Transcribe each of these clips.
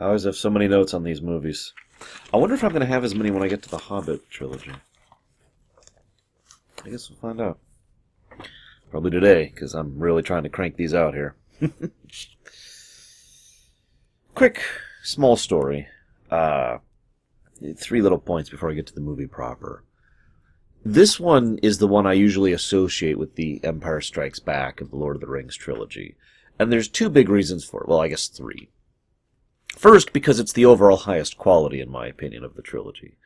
I always have so many notes on these movies. I wonder if I'm going to have as many when I get to the Hobbit trilogy. I guess we'll find out. Probably today, because I'm really trying to crank these out here. Quick, small story. Uh, three little points before I get to the movie proper. This one is the one I usually associate with the Empire Strikes Back of the Lord of the Rings trilogy. And there's two big reasons for it. Well, I guess three. First, because it's the overall highest quality, in my opinion, of the trilogy.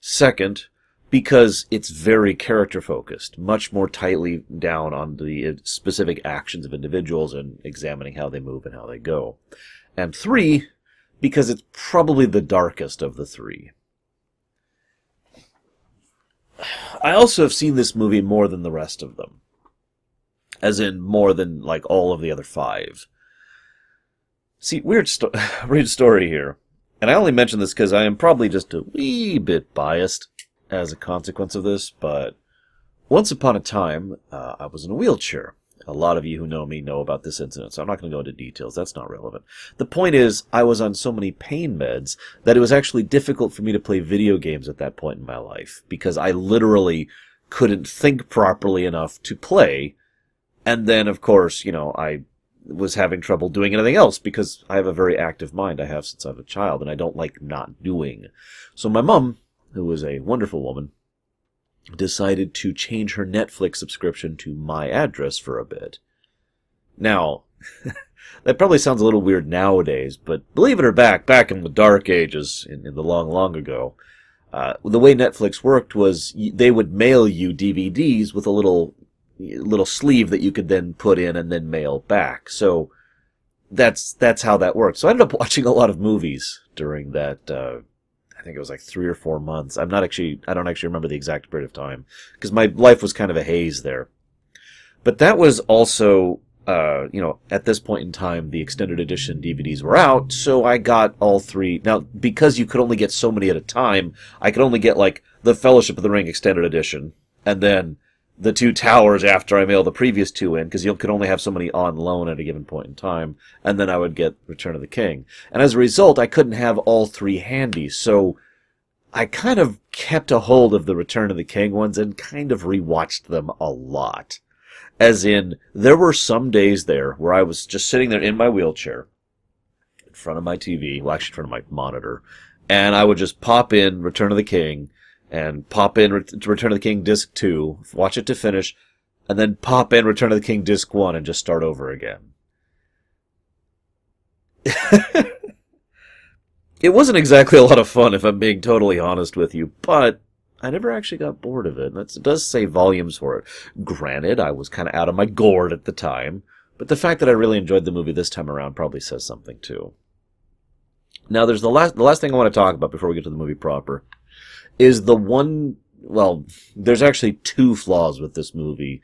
Second, because it's very character focused, much more tightly down on the specific actions of individuals and examining how they move and how they go. And three, because it's probably the darkest of the three. I also have seen this movie more than the rest of them. As in, more than, like, all of the other five. See, weird, sto- weird story here. And I only mention this because I am probably just a wee bit biased as a consequence of this, but once upon a time, uh, I was in a wheelchair. A lot of you who know me know about this incident, so I'm not going to go into details. That's not relevant. The point is, I was on so many pain meds that it was actually difficult for me to play video games at that point in my life because I literally couldn't think properly enough to play. And then, of course, you know, I was having trouble doing anything else because I have a very active mind. I have since I was a child, and I don't like not doing. So my mom, who was a wonderful woman, decided to change her Netflix subscription to my address for a bit. Now, that probably sounds a little weird nowadays, but believe it or back, back in the dark ages, in, in the long, long ago, uh, the way Netflix worked was they would mail you DVDs with a little little sleeve that you could then put in and then mail back. So that's that's how that worked. So I ended up watching a lot of movies during that uh, I think it was like three or four months. I'm not actually, I don't actually remember the exact period of time because my life was kind of a haze there. But that was also, uh, you know, at this point in time, the extended edition DVDs were out, so I got all three. Now, because you could only get so many at a time, I could only get like the Fellowship of the Ring extended edition, and then the two towers after I mailed the previous two in, because you could only have so many on loan at a given point in time, and then I would get Return of the King. And as a result, I couldn't have all three handy, so I kind of kept a hold of the Return of the King ones and kind of rewatched them a lot. As in, there were some days there where I was just sitting there in my wheelchair, in front of my TV, well, actually in front of my monitor, and I would just pop in Return of the King, and pop in Return of the King Disc 2, watch it to finish, and then pop in Return of the King Disc 1 and just start over again. it wasn't exactly a lot of fun, if I'm being totally honest with you, but I never actually got bored of it. That's, it does say volumes for it. Granted, I was kind of out of my gourd at the time, but the fact that I really enjoyed the movie this time around probably says something too. Now, there's the last the last thing I want to talk about before we get to the movie proper is the one well, there's actually two flaws with this movie.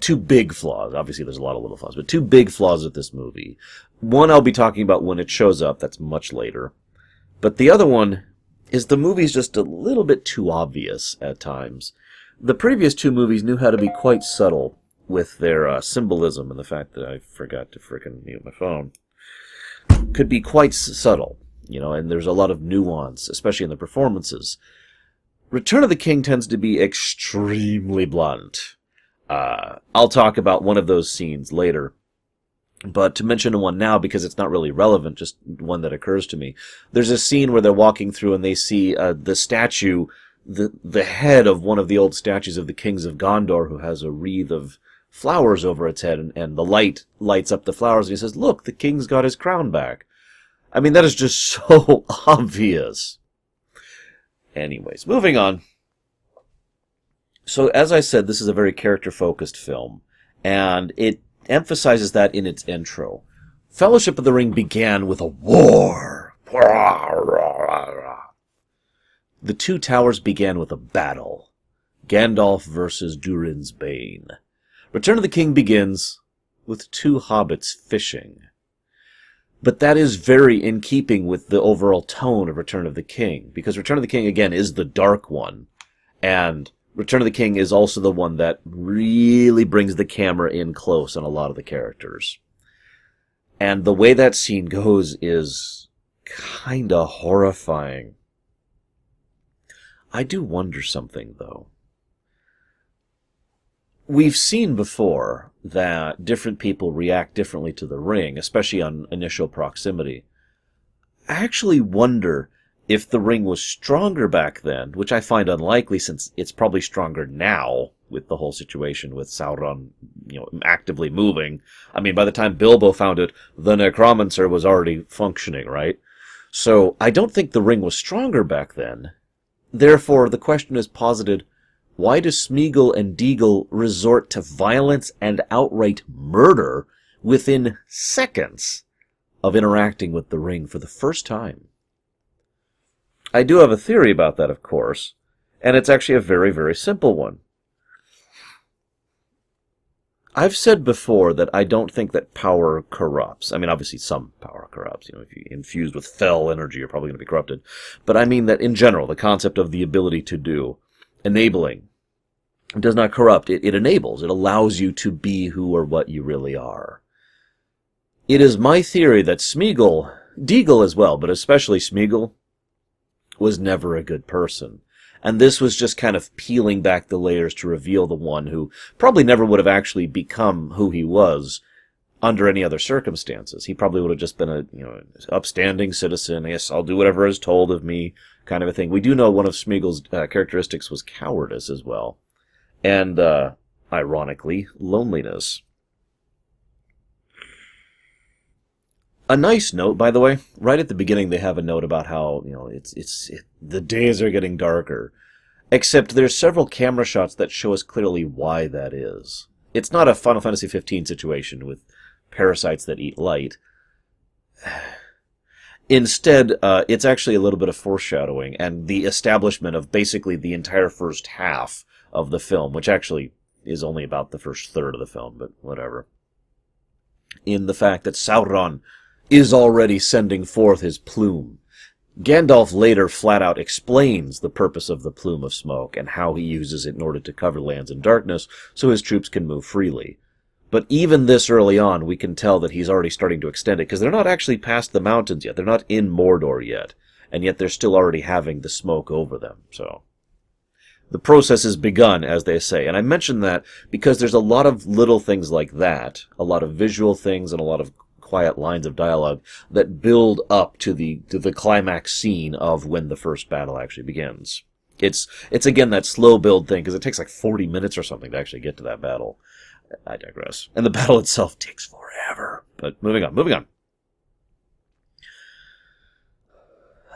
Two big flaws. Obviously, there's a lot of little flaws, but two big flaws with this movie. One I'll be talking about when it shows up. That's much later. But the other one is the movie's just a little bit too obvious at times. The previous two movies knew how to be quite subtle with their uh, symbolism and the fact that I forgot to frickin' mute my phone. Could be quite subtle, you know, and there's a lot of nuance, especially in the performances. Return of the King tends to be extremely blunt. Uh, I'll talk about one of those scenes later. But to mention one now, because it's not really relevant, just one that occurs to me. There's a scene where they're walking through and they see uh, the statue, the the head of one of the old statues of the kings of Gondor, who has a wreath of flowers over its head, and, and the light lights up the flowers. And he says, "Look, the king's got his crown back." I mean, that is just so obvious. Anyways, moving on. So, as I said, this is a very character focused film, and it emphasizes that in its intro. Fellowship of the Ring began with a war. The Two Towers began with a battle. Gandalf versus Durin's Bane. Return of the King begins with two hobbits fishing. But that is very in keeping with the overall tone of Return of the King, because Return of the King, again, is the dark one. And Return of the King is also the one that really brings the camera in close on a lot of the characters. And the way that scene goes is kinda horrifying. I do wonder something, though. We've seen before that different people react differently to the ring, especially on initial proximity. I actually wonder if the ring was stronger back then, which I find unlikely since it's probably stronger now with the whole situation with Sauron, you know, actively moving. I mean, by the time Bilbo found it, the necromancer was already functioning, right? So I don't think the ring was stronger back then. Therefore, the question is posited, why do Smeagol and Deagol resort to violence and outright murder within seconds of interacting with the ring for the first time? I do have a theory about that, of course, and it's actually a very, very simple one. I've said before that I don't think that power corrupts. I mean, obviously some power corrupts. You know, if you're infused with fell energy, you're probably going to be corrupted. But I mean that in general, the concept of the ability to do, enabling, It does not corrupt. It, it enables. It allows you to be who or what you really are. It is my theory that Smeagol, Deagol as well, but especially Smeagol, was never a good person. And this was just kind of peeling back the layers to reveal the one who probably never would have actually become who he was under any other circumstances. He probably would have just been a, you know, upstanding citizen. Yes, I'll do whatever is told of me, kind of a thing. We do know one of Smeagol's uh, characteristics was cowardice as well. And, uh, ironically, loneliness. A nice note, by the way. Right at the beginning, they have a note about how you know it's it's it, the days are getting darker. Except there's several camera shots that show us clearly why that is. It's not a Final Fantasy 15 situation with parasites that eat light. Instead, uh, it's actually a little bit of foreshadowing and the establishment of basically the entire first half of the film, which actually is only about the first third of the film, but whatever. In the fact that Sauron is already sending forth his plume. Gandalf later flat out explains the purpose of the plume of smoke and how he uses it in order to cover lands in darkness so his troops can move freely. But even this early on, we can tell that he's already starting to extend it because they're not actually past the mountains yet. They're not in Mordor yet. And yet they're still already having the smoke over them. So the process has begun, as they say. And I mention that because there's a lot of little things like that, a lot of visual things and a lot of quiet lines of dialogue that build up to the to the climax scene of when the first battle actually begins. It's it's again that slow build thing because it takes like 40 minutes or something to actually get to that battle. I digress. And the battle itself takes forever. But moving on, moving on.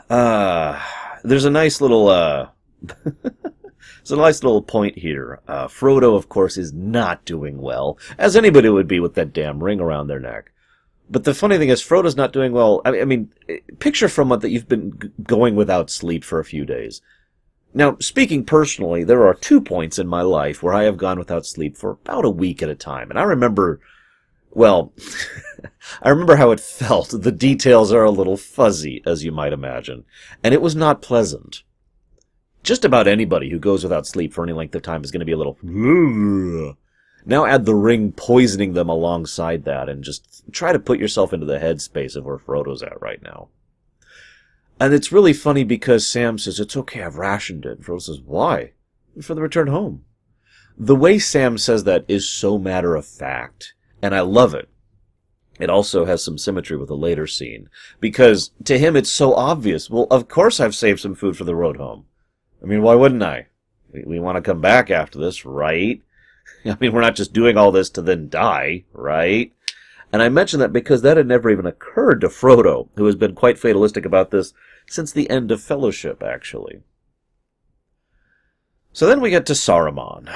Uh, there's a nice little uh There's a nice little point here. Uh, Frodo, of course, is not doing well, as anybody would be with that damn ring around their neck. But the funny thing is, Frodo's not doing well. I mean, picture from what that you've been going without sleep for a few days. Now, speaking personally, there are two points in my life where I have gone without sleep for about a week at a time. And I remember, well, I remember how it felt. The details are a little fuzzy, as you might imagine. And it was not pleasant. Just about anybody who goes without sleep for any length of time is going to be a little now add the ring poisoning them alongside that and just try to put yourself into the headspace of where Frodo's at right now. And it's really funny because Sam says, it's okay, I've rationed it. And Frodo says, why? For the return home. The way Sam says that is so matter of fact, and I love it. It also has some symmetry with a later scene, because to him it's so obvious. Well, of course I've saved some food for the road home. I mean, why wouldn't I? We, we want to come back after this, right? I mean, we're not just doing all this to then die, right? And I mention that because that had never even occurred to Frodo, who has been quite fatalistic about this since the end of Fellowship, actually. So then we get to Saruman,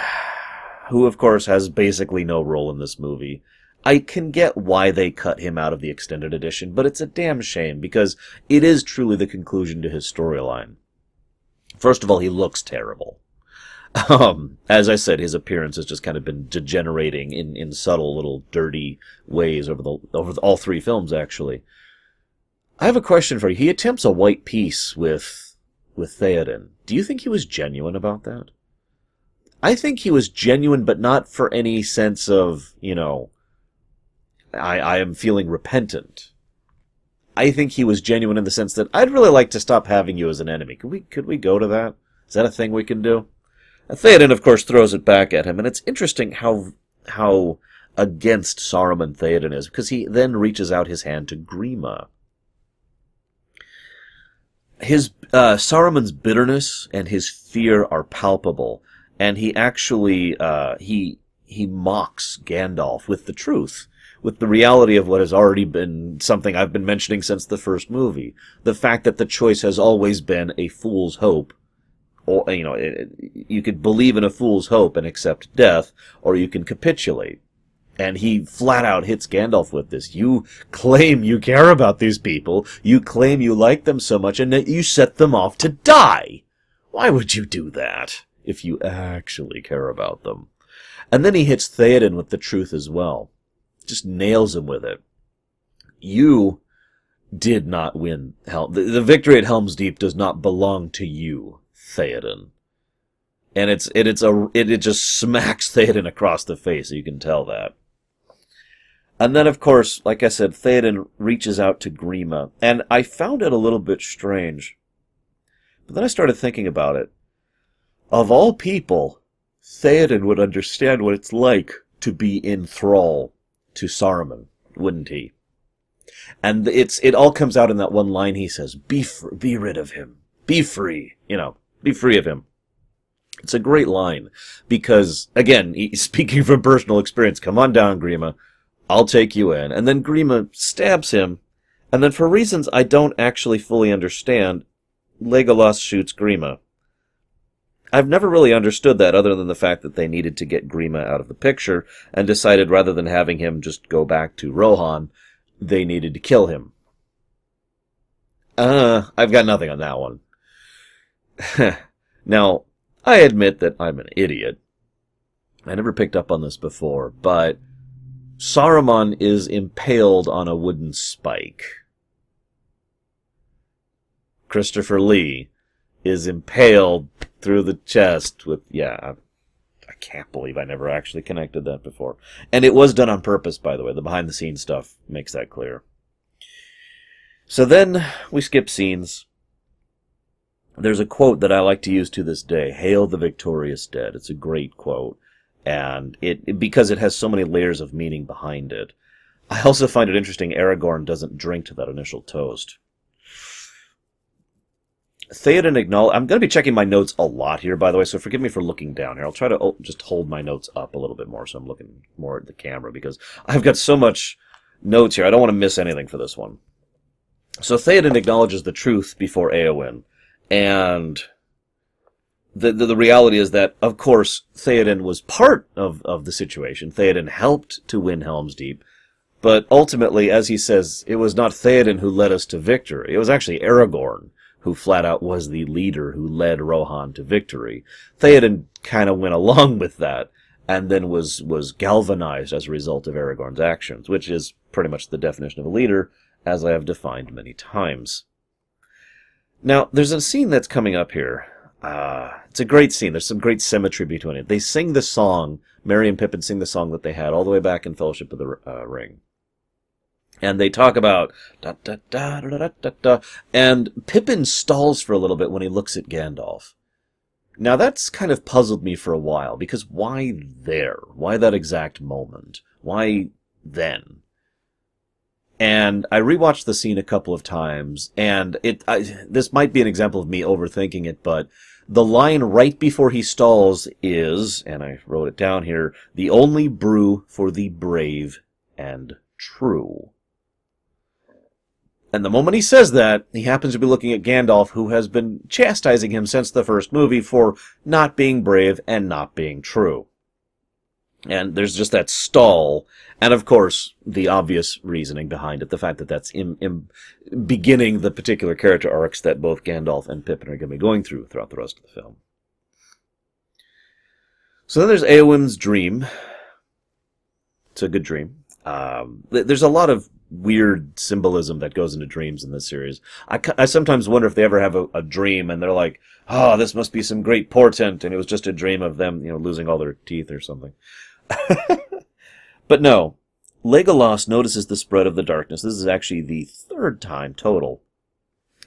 who of course has basically no role in this movie. I can get why they cut him out of the extended edition, but it's a damn shame because it is truly the conclusion to his storyline. First of all, he looks terrible. Um, as I said, his appearance has just kind of been degenerating in, in subtle little dirty ways over the over the, all three films actually. I have a question for you. He attempts a white peace with with Theoden. Do you think he was genuine about that? I think he was genuine, but not for any sense of, you know, I, I am feeling repentant. I think he was genuine in the sense that I'd really like to stop having you as an enemy. Could we could we go to that? Is that a thing we can do? And Theoden, of course, throws it back at him, and it's interesting how how against Saruman Theoden is, because he then reaches out his hand to Grima. His uh, Saruman's bitterness and his fear are palpable, and he actually uh, he he mocks Gandalf with the truth, with the reality of what has already been something I've been mentioning since the first movie. The fact that the choice has always been a fool's hope. Or, you know, you could believe in a fool's hope and accept death, or you can capitulate. And he flat out hits Gandalf with this. You claim you care about these people, you claim you like them so much, and that you set them off to die. Why would you do that if you actually care about them? And then he hits Theoden with the truth as well. Just nails him with it. You did not win Hel- the, the victory at Helm's Deep does not belong to you, Theoden. And it's it, it's a it, it just smacks Theoden across the face. You can tell that. And then, of course, like I said, Theoden reaches out to Grima, and I found it a little bit strange. But then I started thinking about it. Of all people, Theoden would understand what it's like to be in thrall to Saruman, wouldn't he? And it's it all comes out in that one line he says, "Be fr- be rid of him, be free," you know, be free of him. It's a great line because, again, speaking from personal experience, come on down, Grima, I'll take you in. And then Grima stabs him, and then for reasons I don't actually fully understand, Legolas shoots Grima. I've never really understood that other than the fact that they needed to get Grima out of the picture and decided rather than having him just go back to Rohan, they needed to kill him. Uh, I've got nothing on that one. now, I admit that I'm an idiot. I never picked up on this before, but Saruman is impaled on a wooden spike. Christopher Lee is impaled through the chest with yeah. I, can't believe I never actually connected that before, and it was done on purpose, by the way. The behind the scenes stuff makes that clear. So then we skip scenes. There's a quote that I like to use to this day: "Hail the victorious dead." It's a great quote, and it, because it has so many layers of meaning behind it. I also find it interesting Aragorn doesn't drink to that initial toast. Theoden acknowledge. I'm going to be checking my notes a lot here, by the way, so forgive me for looking down here. I'll try to just hold my notes up a little bit more so I'm looking more at the camera because I've got so much notes here. I don't want to miss anything for this one. So Theoden acknowledges the truth before Eowyn, and the, the, the reality is that, of course, Theoden was part of, of the situation. Theoden helped to win Helm's Deep, but ultimately, as he says, it was not Theoden who led us to victory. It was actually Aragorn who flat out was the leader who led Rohan to victory. Theoden kind of went along with that and then was, was galvanized as a result of Aragorn's actions, which is pretty much the definition of a leader, as I have defined many times. Now, there's a scene that's coming up here. Uh, it's a great scene. There's some great symmetry between it. They sing the song, Merry and Pippin sing the song that they had all the way back in Fellowship of the uh, Ring and they talk about da da da da da da da, and Pippin stalls for a little bit when he looks at Gandalf. Now that's kind of puzzled me for a while because why there? Why that exact moment? Why then? And I rewatched the scene a couple of times, and it I, this might be an example of me overthinking it, but the line right before he stalls is, and I wrote it down here, the only brew for the brave and true. And the moment he says that, he happens to be looking at Gandalf, who has been chastising him since the first movie for not being brave and not being true. And there's just that stall, and of course, the obvious reasoning behind it, the fact that that's in, in beginning the particular character arcs that both Gandalf and Pippin are going to be going through throughout the rest of the film. So then there's Eowyn's dream. It's a good dream. Um, there's a lot of weird symbolism that goes into dreams in this series. I, I sometimes wonder if they ever have a, a, dream and they're like, oh, this must be some great portent, and it was just a dream of them, you know, losing all their teeth or something. but no, Legolas notices the spread of the darkness. This is actually the third time total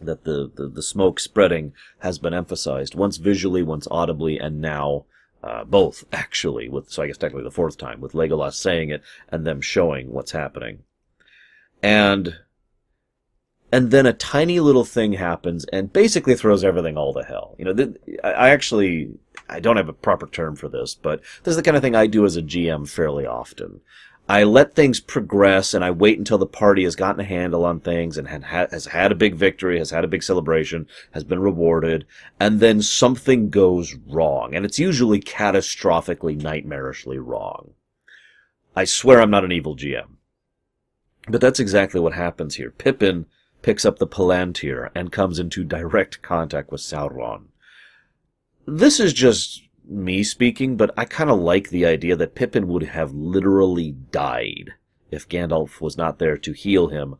that the, the, the smoke spreading has been emphasized. Once visually, once audibly, and now uh, both, actually. With So I guess technically the fourth time, with Legolas saying it and them showing what's happening. And and then a tiny little thing happens and basically throws everything all to hell. You know, th- I actually I don't have a proper term for this, but this is the kind of thing I do as a GM fairly often. I let things progress and I wait until the party has gotten a handle on things and has had a big victory, has had a big celebration, has been rewarded, and then something goes wrong. And it's usually catastrophically, nightmarishly wrong. I swear I'm not an evil GM. But that's exactly what happens here. Pippin picks up the Palantir and comes into direct contact with Sauron. This is just me speaking, but I kind of like the idea that Pippin would have literally died if Gandalf was not there to heal him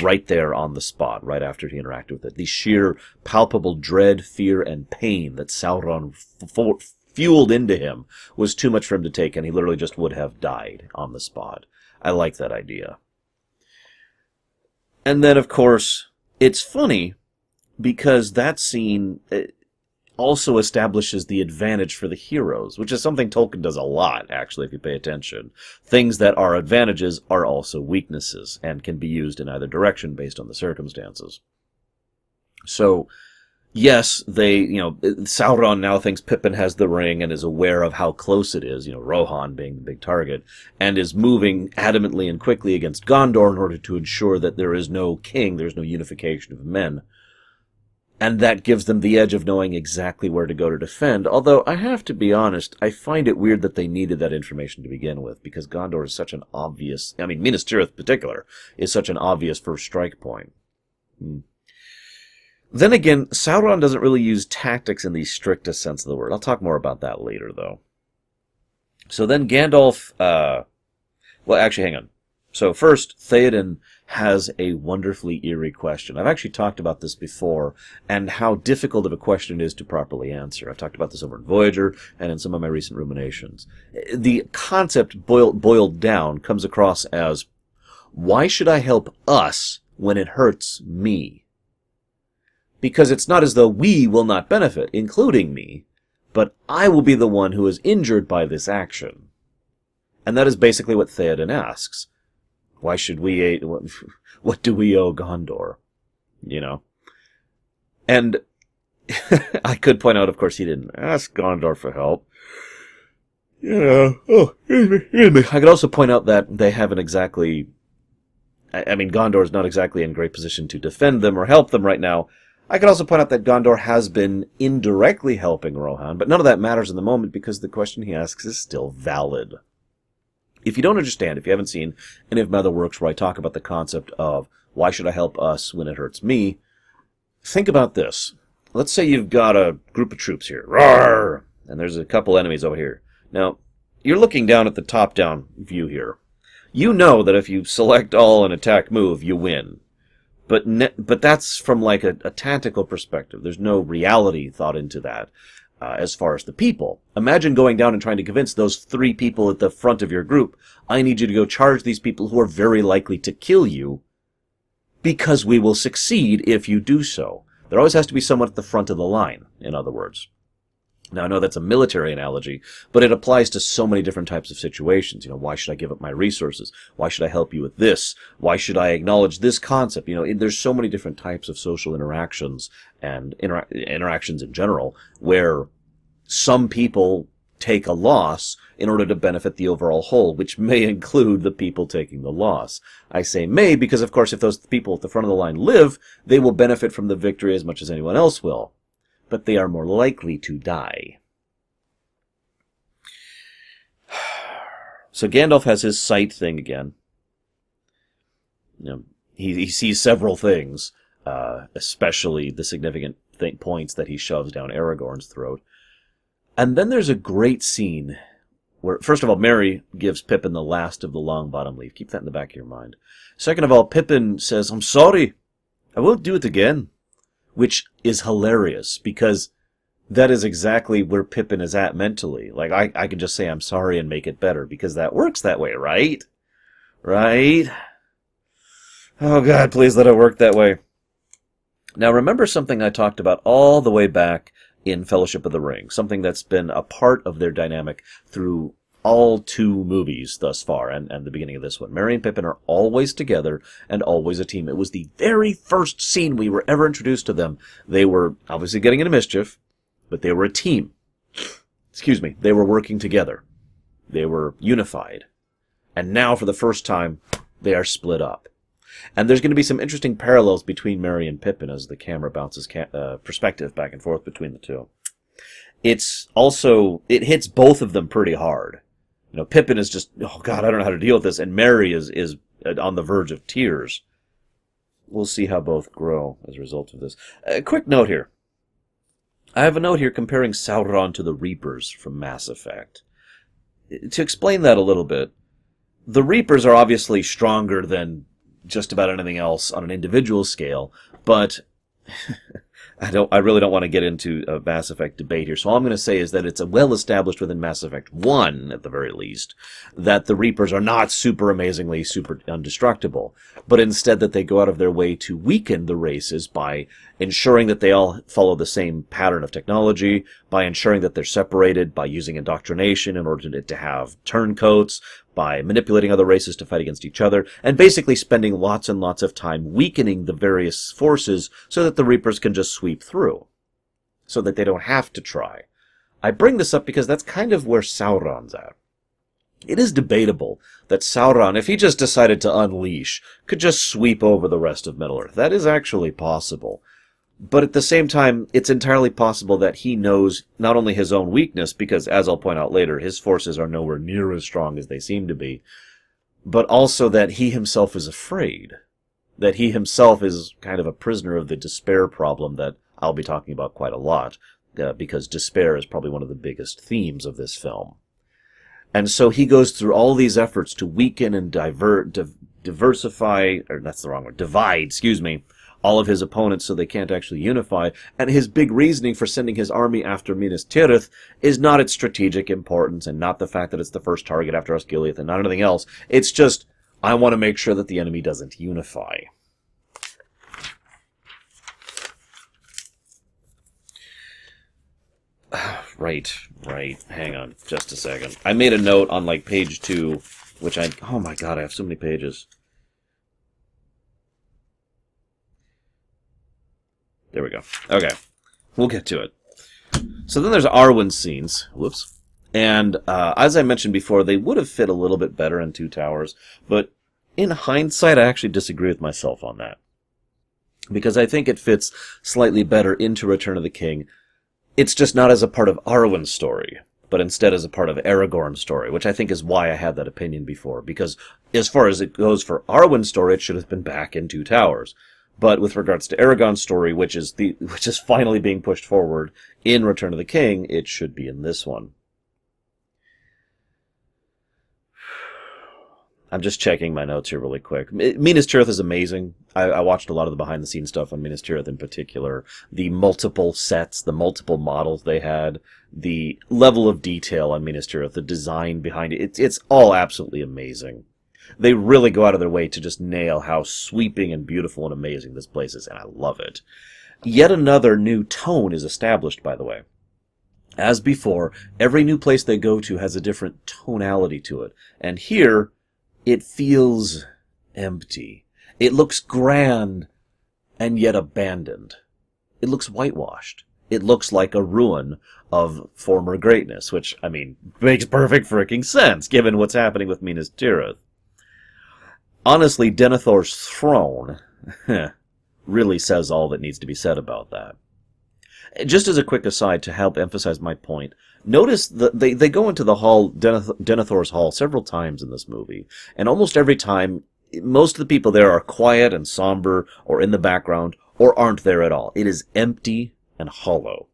right there on the spot, right after he interacted with it. The sheer palpable dread, fear, and pain that Sauron f- fueled into him was too much for him to take, and he literally just would have died on the spot. I like that idea. And then, of course, it's funny because that scene, eh, also establishes the advantage for the heroes, which is something Tolkien does a lot, actually, if you pay attention. Things that are advantages are also weaknesses and can be used in either direction based on the circumstances. So, yes, they, you know, Sauron now thinks Pippin has the ring and is aware of how close it is, you know, Rohan being the big target, and is moving adamantly and quickly against Gondor in order to ensure that there is no king, there's no unification of men and that gives them the edge of knowing exactly where to go to defend. Although I have to be honest, I find it weird that they needed that information to begin with, because Gondor is such an obvious, I mean, Minas Tirith in particular, is such an obvious first strike point. Hmm. Then again, Sauron doesn't really use tactics in the strictest sense of the word. I'll talk more about that later, though. So then Gandalf, uh, well, actually, hang on. So first, Theoden has a wonderfully eerie question. I've actually talked about this before and how difficult of a question it is to properly answer. I've talked about this over in Voyager and in some of my recent ruminations. The concept boiled, boiled down comes across as, why should I help us when it hurts me? Because it's not as though we will not benefit, including me, but I will be the one who is injured by this action. And that is basically what Theoden asks. Why should we? Eh, what, what do we owe Gondor? You know, and I could point out, of course, he didn't ask Gondor for help. You know, oh, I could also point out that they haven't exactly. I, I mean, Gondor is not exactly in great position to defend them or help them right now. I could also point out that Gondor has been indirectly helping Rohan, but none of that matters in the moment because the question he asks is still valid. If you don't understand, if you haven't seen any of my other works where I talk about the concept of why should I help us when it hurts me, think about this. Let's say you've got a group of troops here, Roar! and there's a couple enemies over here. Now, you're looking down at the top-down view here. You know that if you select all and attack move, you win. But ne- but that's from like a, a tactical perspective. There's no reality thought into that uh, as far as the people. Imagine going down and trying to convince those three people at the front of your group, I need you to go charge these people who are very likely to kill you because we will succeed if you do so. There always has to be someone at the front of the line, in other words. Now, I know that's a military analogy, but it applies to so many different types of situations. You know, why should I give up my resources? Why should I help you with this? Why should I acknowledge this concept? You know, there's so many different types of social interactions and inter- interactions in general where some people take a loss in order to benefit the overall whole, which may include the people taking the loss. I say may because, of course, if those people at the front of the line live, they will benefit from the victory as much as anyone else will but they are more likely to die. So Gandalf has his sight thing again. You know, he, he sees several things, uh, especially the significant th- points that he shoves down Aragorn's throat. And then there's a great scene where, first of all, Merry gives Pippin the last of the Longbottom Leaf. Keep that in the back of your mind. Second of all, Pippin says, I'm sorry. I won't do it again which is hilarious because that is exactly where Pippin is at mentally. Like I, I can just say I'm sorry and make it better because that works that way, right? Right? Oh god, please let it work that way. Now remember something I talked about all the way back in Fellowship of the Ring, something that's been a part of their dynamic through all two movies thus far and, and the beginning of this one. Merry and Pippin are always together and always a team. It was the very first scene we were ever introduced to them. They were obviously getting into mischief, but they were a team. Excuse me. They were working together. They were unified. And now for the first time, they are split up. And there's going to be some interesting parallels between Merry and Pippin as the camera bounces ca- uh, perspective back and forth between the two. It's also, it hits both of them pretty hard. You know, Pippin is just, oh god, I don't know how to deal with this, and Merry is, is on the verge of tears. We'll see how both grow as a result of this. A quick note here. I have a note here comparing Sauron to the Reapers from Mass Effect. To explain that a little bit, the Reapers are obviously stronger than just about anything else on an individual scale, but I don't. I really don't want to get into a Mass Effect debate here. So all I'm going to say is that it's well established within Mass Effect One, at the very least, that the Reapers are not super amazingly super indestructible, but instead that they go out of their way to weaken the races by ensuring that they all follow the same pattern of technology, by ensuring that they're separated, by using indoctrination in order to, have turncoats, by manipulating other races to fight against each other, and basically spending lots and lots of time weakening the various forces so that the Reapers can just sweep through. So that they don't have to try. I bring this up because that's kind of where Sauron's at. It is debatable that Sauron, if he just decided to unleash, could just sweep over the rest of Middle Earth. That is actually possible. But at the same time, it's entirely possible that he knows not only his own weakness, because as I'll point out later, his forces are nowhere near as strong as they seem to be, but also that he himself is afraid. That he himself is kind of a prisoner of the despair problem that I'll be talking about quite a lot, uh, because despair is probably one of the biggest themes of this film. And so he goes through all these efforts to weaken and divert, div- diversify, or that's the wrong word, divide, excuse me, all of his opponents so they can't actually unify. And his big reasoning for sending his army after Minas Tirith is not its strategic importance and not the fact that it's the first target after Osgiliath and not anything else. It's just, I want to make sure that the enemy doesn't unify. right, right. Hang on just a second. I made a note on like page two, which I, oh my god, I have so many pages. There we go. Okay. We'll get to it. So then there's Arwen scenes. Whoops. And uh, as I mentioned before, they would have fit a little bit better in Two Towers, but in hindsight, I actually disagree with myself on that. Because I think it fits slightly better into Return of the King. It's just not as a part of Arwen's story, but instead as a part of Aragorn's story, which I think is why I had that opinion before. Because as far as it goes for Arwen's story, it should have been back in Two Towers. But with regards to Aragorn's story, which is the which is finally being pushed forward in Return of the King, it should be in this one. I'm just checking my notes here really quick. Minas Tirith is amazing. I, I watched a lot of the behind the scenes stuff on Minas Tirith in particular. The multiple sets, the multiple models they had, the level of detail on Minas Tirith, the design behind it. It's, it's all absolutely amazing they really go out of their way to just nail how sweeping and beautiful and amazing this place is, and I love it. Yet another new tone is established, by the way. As before, every new place they go to has a different tonality to it, and here, it feels empty. It looks grand, and yet abandoned. It looks whitewashed. It looks like a ruin of former greatness, which, I mean, makes perfect freaking sense, given what's happening with Minas Tirith honestly, Denethor's throne really says all that needs to be said about that. Just as a quick aside to help emphasize my point, notice that they, they go into the hall, Denethor's hall, several times in this movie, and almost every time, most of the people there are quiet and somber, or in the background, or aren't there at all. It is empty and hollow.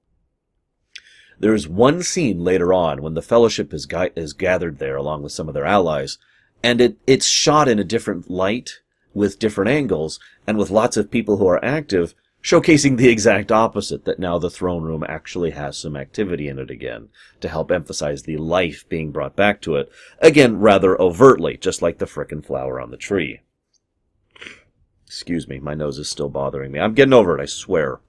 There is one scene later on when the Fellowship is, is gathered there along with some of their allies, and it, it's shot in a different light with different angles and with lots of people who are active showcasing the exact opposite that now the throne room actually has some activity in it again to help emphasize the life being brought back to it. Again, rather overtly, just like the frickin' flower on the tree. Excuse me, my nose is still bothering me. I'm getting over it, I swear.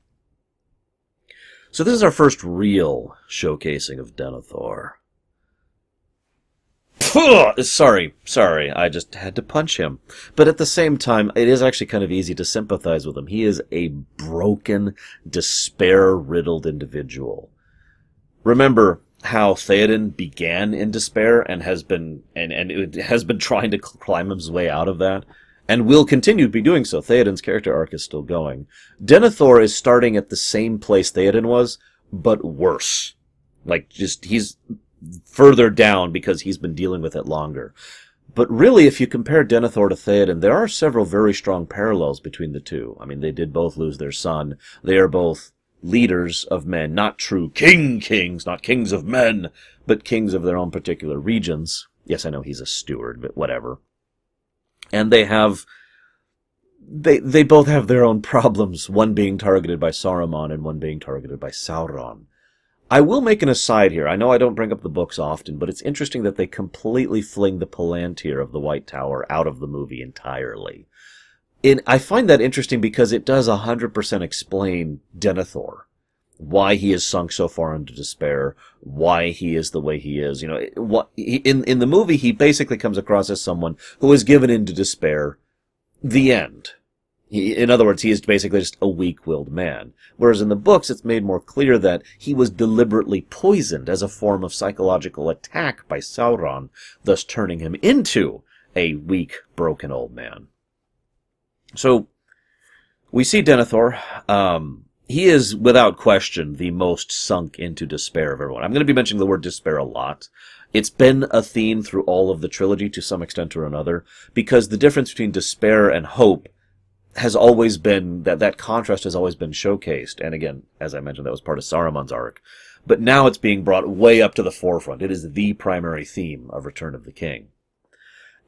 So this is our first real showcasing of Denethor. Sorry, sorry, I just had to punch him. But at the same time, it is actually kind of easy to sympathize with him. He is a broken, despair-riddled individual. Remember how Theoden began in despair and has been and and has been trying to climb his way out of that, and will continue to be doing so. Theoden's character arc is still going. Denethor is starting at the same place Theoden was, but worse. Like just he's further down because he's been dealing with it longer. But really, if you compare Denethor to Theoden, there are several very strong parallels between the two. I mean, they did both lose their son. They are both leaders of men, not true king kings, not kings of men, but kings of their own particular regions. Yes, I know he's a steward, but whatever. And they have they they both have their own problems, one being targeted by Saruman and one being targeted by Sauron. I will make an aside here. I know I don't bring up the books often, but it's interesting that they completely fling the Palantir of the White Tower out of the movie entirely. And I find that interesting because it does 100% explain Denethor. Why he is sunk so far into despair, why he is the way he is. You know, what, in, in the movie, he basically comes across as someone who is given into despair. The end. He, in other words, he is basically just a weak-willed man. Whereas in the books, it's made more clear that he was deliberately poisoned as a form of psychological attack by Sauron, thus turning him into a weak, broken old man. So, we see Denethor. Um, he is, without question, the most sunk into despair of everyone. I'm going to be mentioning the word despair a lot. It's been a theme through all of the trilogy to some extent or another, because the difference between despair and hope has always been that that contrast has always been showcased. And again, as I mentioned, that was part of Saruman's arc. But now it's being brought way up to the forefront. It is the primary theme of Return of the King.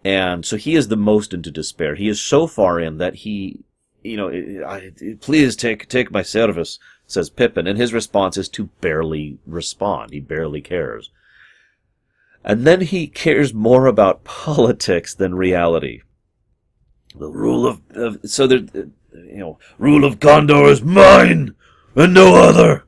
And so he is the most into despair. He is so far in that he, you know, please take take my service, says Pippin, and his response is to barely respond. He barely cares. And then he cares more about politics than reality the rule of, of so there, uh, you know, rule of Gondor is mine and no other.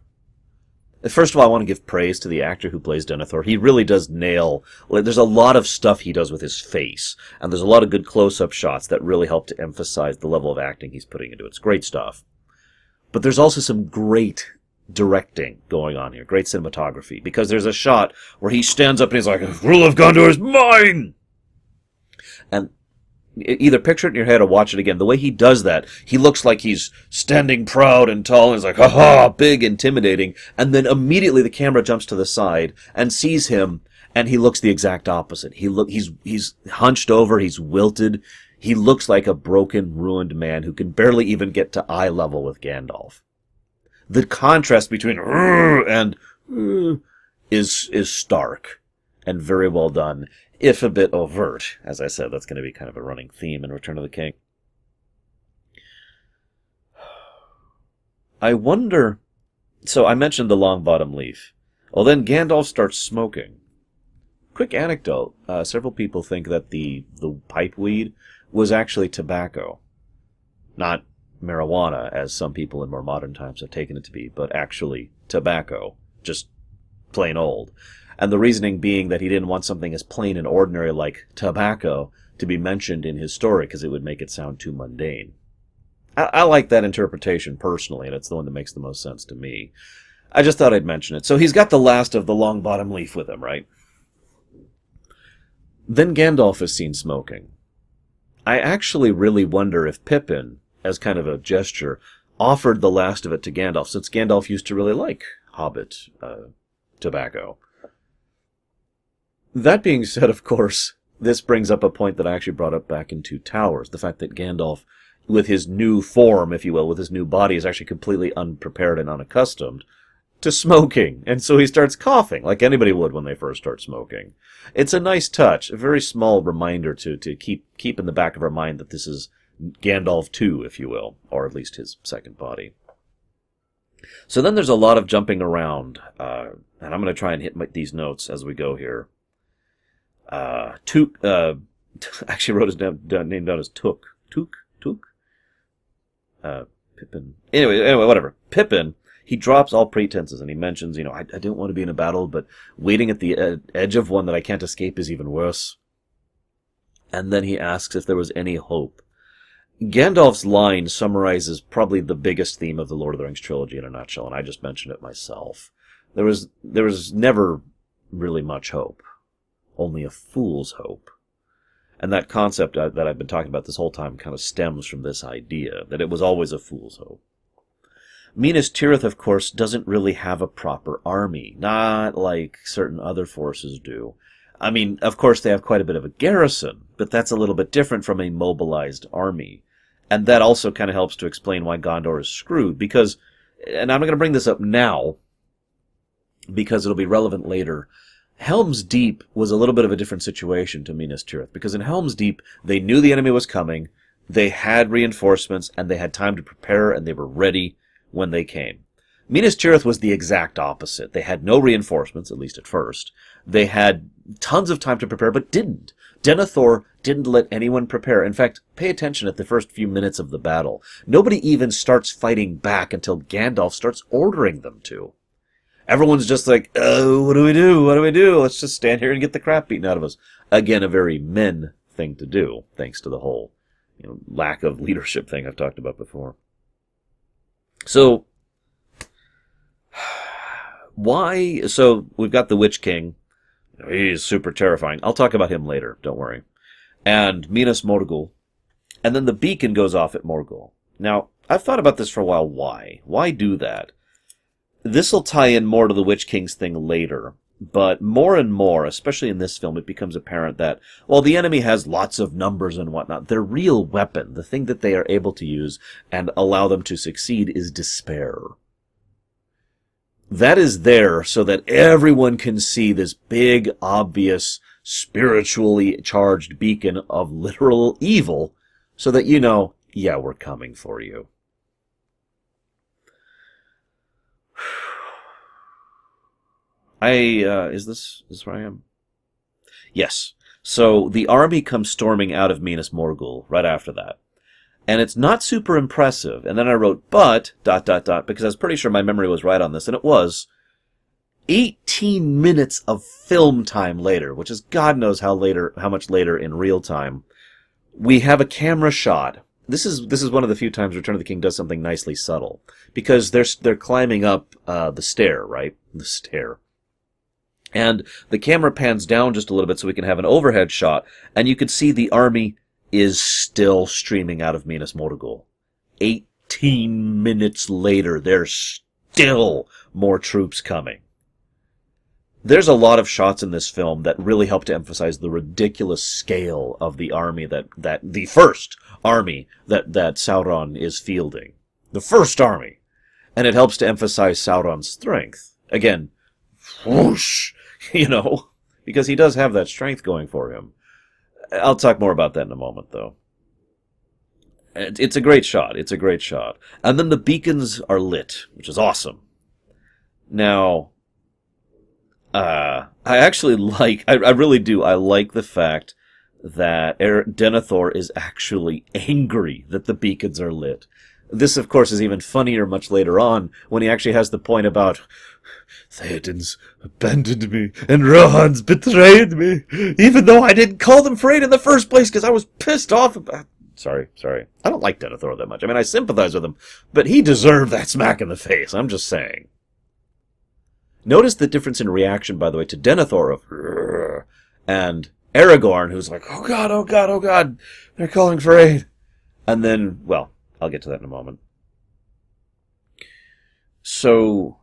Uh, first of all, I want to give praise to the actor who plays Denethor. He really does nail. There's a lot of stuff he does with his face, and there's a lot of good close-up shots that really help to emphasize the level of acting he's putting into it. It's great stuff. But there's also some great directing going on here, great cinematography, because there's a shot where he stands up and he's like, "Rule of Gondor is mine," and either picture it in your head or watch it again. The way he does that, he looks like he's standing proud and tall and he's like, ha ha, big, intimidating. And then immediately the camera jumps to the side and sees him and he looks the exact opposite. He look, he's, he's hunched over, he's wilted. He looks like a broken, ruined man who can barely even get to eye level with Gandalf. The contrast between and is, is stark and very well done if a bit overt. As I said, that's going to be kind of a running theme in Return of the King. I wonder. So I mentioned the Longbottom Leaf. Well, then Gandalf starts smoking. Quick anecdote: uh, several people think that the the pipe weed was actually tobacco, not marijuana, as some people in more modern times have taken it to be, but actually tobacco, just plain old and the reasoning being that he didn't want something as plain and ordinary like tobacco to be mentioned in his story because it would make it sound too mundane. I, I like that interpretation personally, and it's the one that makes the most sense to me. I just thought I'd mention it. So he's got the last of the Longbottom Leaf with him, right? Then Gandalf is seen smoking. I actually really wonder if Pippin, as kind of a gesture, offered the last of it to Gandalf, since Gandalf used to really like Hobbit uh, tobacco. That being said, of course, this brings up a point that I actually brought up back in Two Towers. The fact that Gandalf, with his new form, if you will, with his new body, is actually completely unprepared and unaccustomed to smoking. And so he starts coughing, like anybody would when they first start smoking. It's a nice touch, a very small reminder to, to keep, keep in the back of our mind that this is Gandalf 2, if you will, or at least his second body. So then there's a lot of jumping around, uh, and I'm going to try and hit my, these notes as we go here. Uh, Took, uh, actually wrote his name down, as Took. Took? Took? Uh, Pippin. Anyway, anyway, whatever. Pippin, he drops all pretenses and he mentions, you know, I, I don't want to be in a battle, but waiting at the ed- edge of one that I can't escape is even worse. And then he asks if there was any hope. Gandalf's line summarizes probably the biggest theme of the Lord of the Rings trilogy in a nutshell, and I just mentioned it myself. There was there was never really much hope, only a fool's hope. And that concept uh, that I've been talking about this whole time kind of stems from this idea that it was always a fool's hope. Minas Tirith, of course, doesn't really have a proper army, not like certain other forces do. I mean, of course, they have quite a bit of a garrison, but that's a little bit different from a mobilized army. And that also kind of helps to explain why Gondor is screwed, because, and I'm going to bring this up now, because it'll be relevant later. Helm's Deep was a little bit of a different situation to Minas Tirith, because in Helm's Deep, they knew the enemy was coming, they had reinforcements, and they had time to prepare, and they were ready when they came. Minas Tirith was the exact opposite. They had no reinforcements, at least at first. They had tons of time to prepare, but didn't. Denethor didn't let anyone prepare. In fact, pay attention at the first few minutes of the battle. Nobody even starts fighting back until Gandalf starts ordering them to. Everyone's just like, oh, what do we do? What do we do? Let's just stand here and get the crap beaten out of us. Again, a very men thing to do, thanks to the whole you know, lack of leadership thing I've talked about before. So, why? So we've got the Witch King. He's super terrifying. I'll talk about him later. Don't worry. And Minas Morgul, and then the beacon goes off at Morgul. Now I've thought about this for a while. Why? Why do that? This will tie in more to the Witch King's thing later. But more and more, especially in this film, it becomes apparent that while the enemy has lots of numbers and whatnot, their real weapon, the thing that they are able to use and allow them to succeed, is despair. That is there so that everyone can see this big, obvious, spiritually charged beacon of literal evil so that you know, yeah, we're coming for you. I uh, is this is where I am? Yes. So the army comes storming out of Minas Morgul right after that. And it's not super impressive. And then I wrote, but, dot, dot, dot, because I was pretty sure my memory was right on this, and it was 18 minutes of film time later, which is God knows how later, how much later in real time. We have a camera shot. This is, this is one of the few times Return of the King does something nicely subtle. Because they're, they're climbing up, uh, the stair, right? The stair. And the camera pans down just a little bit so we can have an overhead shot, and you can see the army is still streaming out of Minas Morgul. 18 minutes later, there's still more troops coming. There's a lot of shots in this film that really help to emphasize the ridiculous scale of the army that, that the first army that, that Sauron is fielding. The first army. And it helps to emphasize Sauron's strength. Again, whoosh, you know, because he does have that strength going for him. I'll talk more about that in a moment, though. It's a great shot. It's a great shot. And then the beacons are lit, which is awesome. Now, uh, I actually like, I, I really do, I like the fact that er- Denethor is actually angry that the beacons are lit. This, of course, is even funnier much later on when he actually has the point about Theoden's abandoned me and Rohan's betrayed me, even though I didn't call them afraid in the first place because I was pissed off about. Sorry, sorry. I don't like Denethor that much. I mean, I sympathize with him, but he deserved that smack in the face. I'm just saying. Notice the difference in reaction, by the way, to Denethor of and Aragorn, who's like, "Oh God, oh God, oh God, they're calling for aid," and then, well, I'll get to that in a moment. So,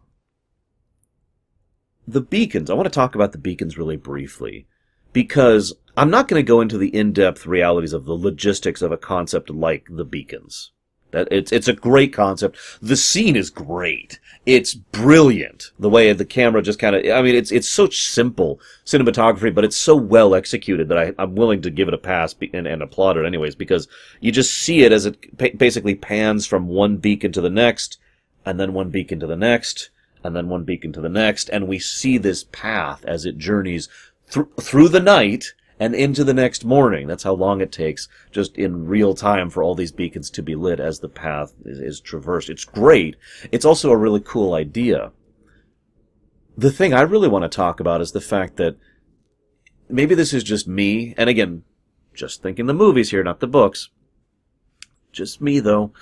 the beacons, I want to talk about the beacons really briefly because I'm not going to go into the in-depth realities of the logistics of a concept like the beacons. That it's it's a great concept. The scene is great. It's brilliant. The way the camera just kind of I mean it's it's such simple cinematography, but it's so well executed that I, I'm willing to give it a pass and, and applaud it anyways because you just see it as it basically pans from one beacon to the next and then one beacon to the next, and then one beacon to the next, and we see this path as it journeys th- through the night and into the next morning. That's how long it takes just in real time for all these beacons to be lit as the path is, is traversed. It's great. It's also a really cool idea. The thing I really want to talk about is the fact that maybe this is just me, and again, just thinking the movies here, not the books. Just me though.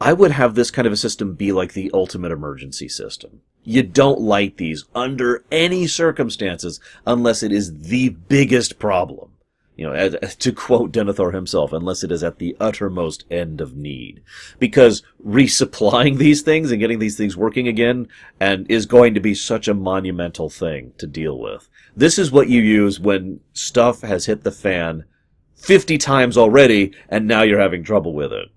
I would have this kind of a system be like the ultimate emergency system. You don't light these under any circumstances unless it is the biggest problem. You know, to quote Denethor himself, unless it is at the uttermost end of need. Because resupplying these things and getting these things working again and is going to be such a monumental thing to deal with. This is what you use when stuff has hit the fan 50 times already and now you're having trouble with it.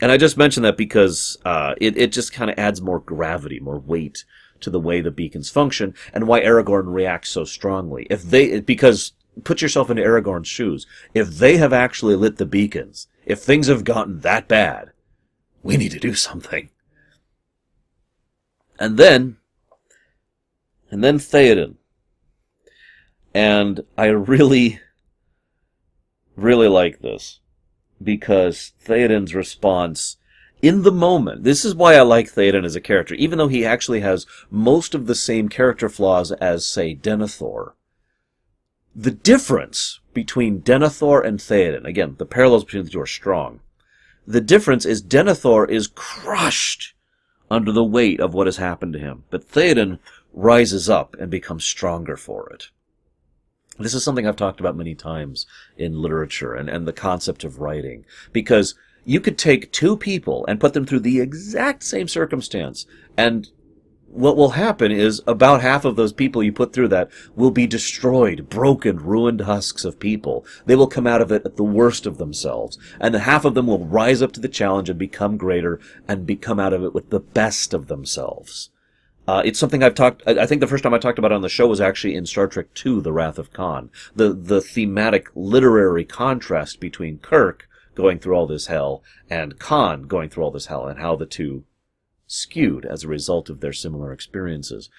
And I just mentioned that because uh, it, it just kind of adds more gravity, more weight to the way the beacons function and why Aragorn reacts so strongly. If they, because put yourself into Aragorn's shoes. If they have actually lit the beacons, if things have gotten that bad, we need to do something. And then, and then Theoden. And I really, really like this because Theoden's response in the moment, this is why I like Theoden as a character, even though he actually has most of the same character flaws as, say, Denethor. The difference between Denethor and Theoden, again, the parallels between the two are strong. The difference is Denethor is crushed under the weight of what has happened to him, but Theoden rises up and becomes stronger for it. This is something I've talked about many times in literature and, and the concept of writing. Because you could take two people and put them through the exact same circumstance and what will happen is about half of those people you put through that will be destroyed, broken, ruined husks of people. They will come out of it at the worst of themselves. And the half of them will rise up to the challenge and become greater and become out of it with the best of themselves. Uh, it's something I've talked. I think the first time I talked about it on the show was actually in Star Trek II: The Wrath of Khan. The the thematic literary contrast between Kirk going through all this hell and Khan going through all this hell, and how the two skewed as a result of their similar experiences.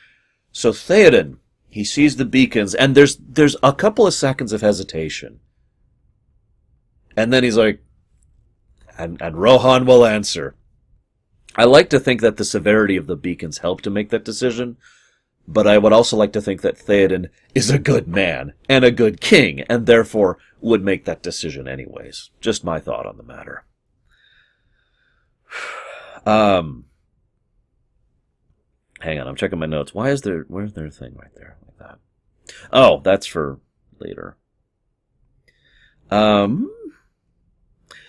So Theoden, he sees the beacons, and there's there's a couple of seconds of hesitation, and then he's like, and and Rohan will answer. I like to think that the severity of the beacons helped to make that decision, but I would also like to think that Theoden is a good man and a good king, and therefore would make that decision anyways. Just my thought on the matter. Um, hang on, I'm checking my notes. Why is there, where's their thing right there like that? Oh, that's for later. Um,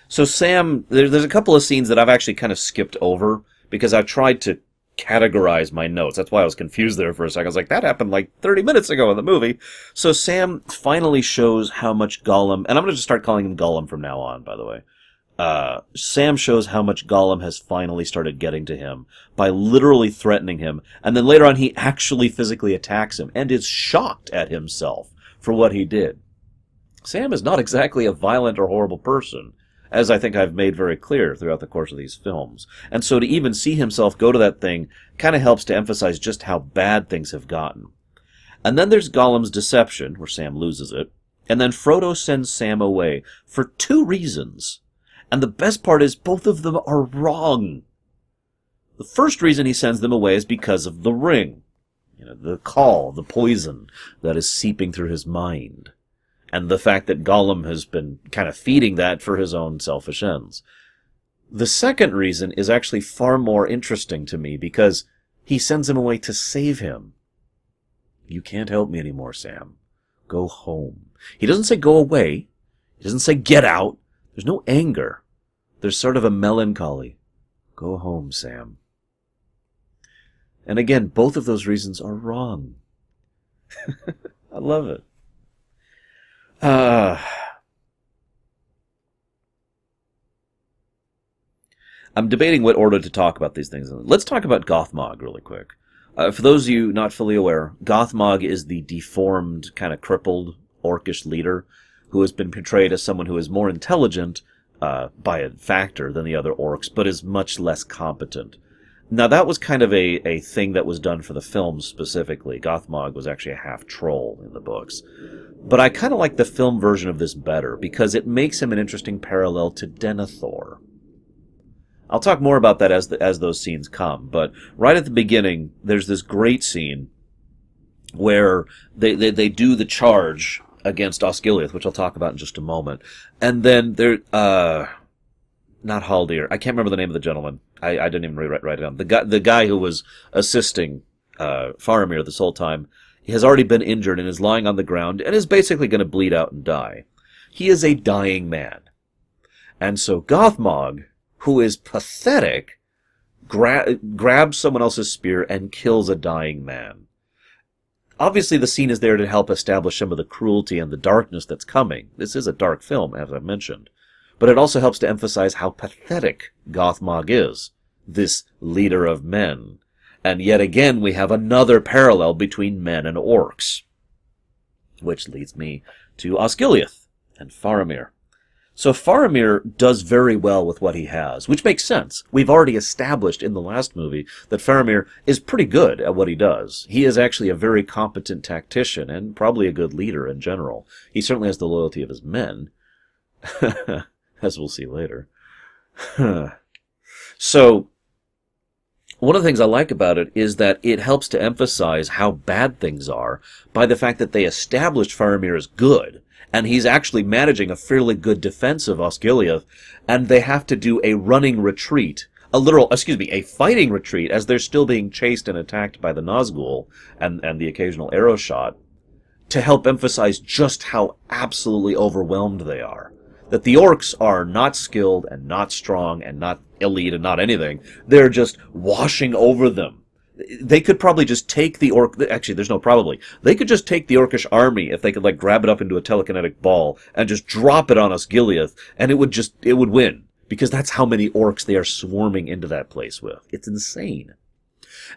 so Sam, there, there's a couple of scenes that I've actually kind of skipped over because I've tried to categorize my notes. That's why I was confused there for a second. I was like, that happened like 30 minutes ago in the movie. So Sam finally shows how much Gollum, and I'm going to just start calling him Gollum from now on, by the way. Uh, Sam shows how much Gollum has finally started getting to him by literally threatening him, and then later on he actually physically attacks him and is shocked at himself for what he did. Sam is not exactly a violent or horrible person as I think I've made very clear throughout the course of these films. And so to even see himself go to that thing kind of helps to emphasize just how bad things have gotten. And then there's Gollum's deception, where Sam loses it. And then Frodo sends Sam away for two reasons. And the best part is both of them are wrong. The first reason he sends them away is because of the ring. You know, the call, the poison that is seeping through his mind and the fact that Gollum has been kind of feeding that for his own selfish ends. The second reason is actually far more interesting to me because he sends him away to save him. You can't help me anymore, Sam. Go home. He doesn't say go away. He doesn't say get out. There's no anger. There's sort of a melancholy. Go home, Sam. And again, both of those reasons are wrong. I love it. Uh, I'm debating what order to talk about these things. Let's talk about Gothmog really quick. Uh, for those of you not fully aware, Gothmog is the deformed, kind of crippled, orcish leader who has been portrayed as someone who is more intelligent uh, by a factor than the other orcs, but is much less competent. Now that was kind of a, a thing that was done for the film specifically. Gothmog was actually a half troll in the books. But I kind of like the film version of this better because it makes him an interesting parallel to Denethor. I'll talk more about that as the, as those scenes come, but right at the beginning, there's this great scene where they, they, they do the charge against Osgiliath, which I'll talk about in just a moment. And then there, uh, not Haldir. I can't remember the name of the gentleman. I, I didn't even write, it down. The guy, the guy who was assisting, uh, Faramir this whole time, he has already been injured and is lying on the ground and is basically going to bleed out and die. He is a dying man. And so Gothmog, who is pathetic, gra- grabs someone else's spear and kills a dying man. Obviously, the scene is there to help establish some of the cruelty and the darkness that's coming. This is a dark film, as I mentioned. But it also helps to emphasize how pathetic Gothmog is, this leader of men. And yet again, we have another parallel between men and orcs. Which leads me to Osgiliath and Faramir. So Faramir does very well with what he has, which makes sense. We've already established in the last movie that Faramir is pretty good at what he does. He is actually a very competent tactician and probably a good leader in general. He certainly has the loyalty of his men, as we'll see later. so, one of the things I like about it is that it helps to emphasize how bad things are by the fact that they established Faramir as good and he's actually managing a fairly good defense of Osgiliath, and they have to do a running retreat, a literal, excuse me, a fighting retreat as they're still being chased and attacked by the Nazgul and, and the occasional arrow shot to help emphasize just how absolutely overwhelmed they are. That the orcs are not skilled and not strong and not elite and not anything. They're just washing over them they could probably just take the orc. Actually, there's no probably. They could just take the orcish army if they could like grab it up into a telekinetic ball and just drop it on Osgiliath, and it would just it would win because that's how many orcs they are swarming into that place with. It's insane,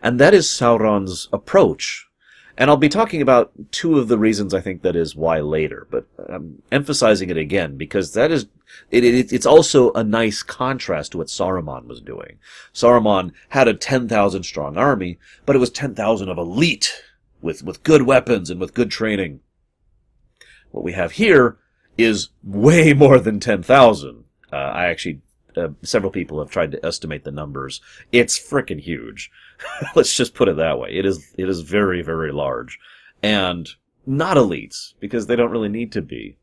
and that is Sauron's approach and I'll be talking about two of the reasons I think that is why later, but I'm emphasizing it again because that is, it, it, it's also a nice contrast to what Saruman was doing. Saruman had a 10,000 strong army, but it was 10,000 of elite with, with good weapons and with good training. What we have here is way more than 10,000. Uh, I actually uh, several people have tried to estimate the numbers. It's freaking huge. Let's just put it that way. It is it is very very large, and not elites because they don't really need to be.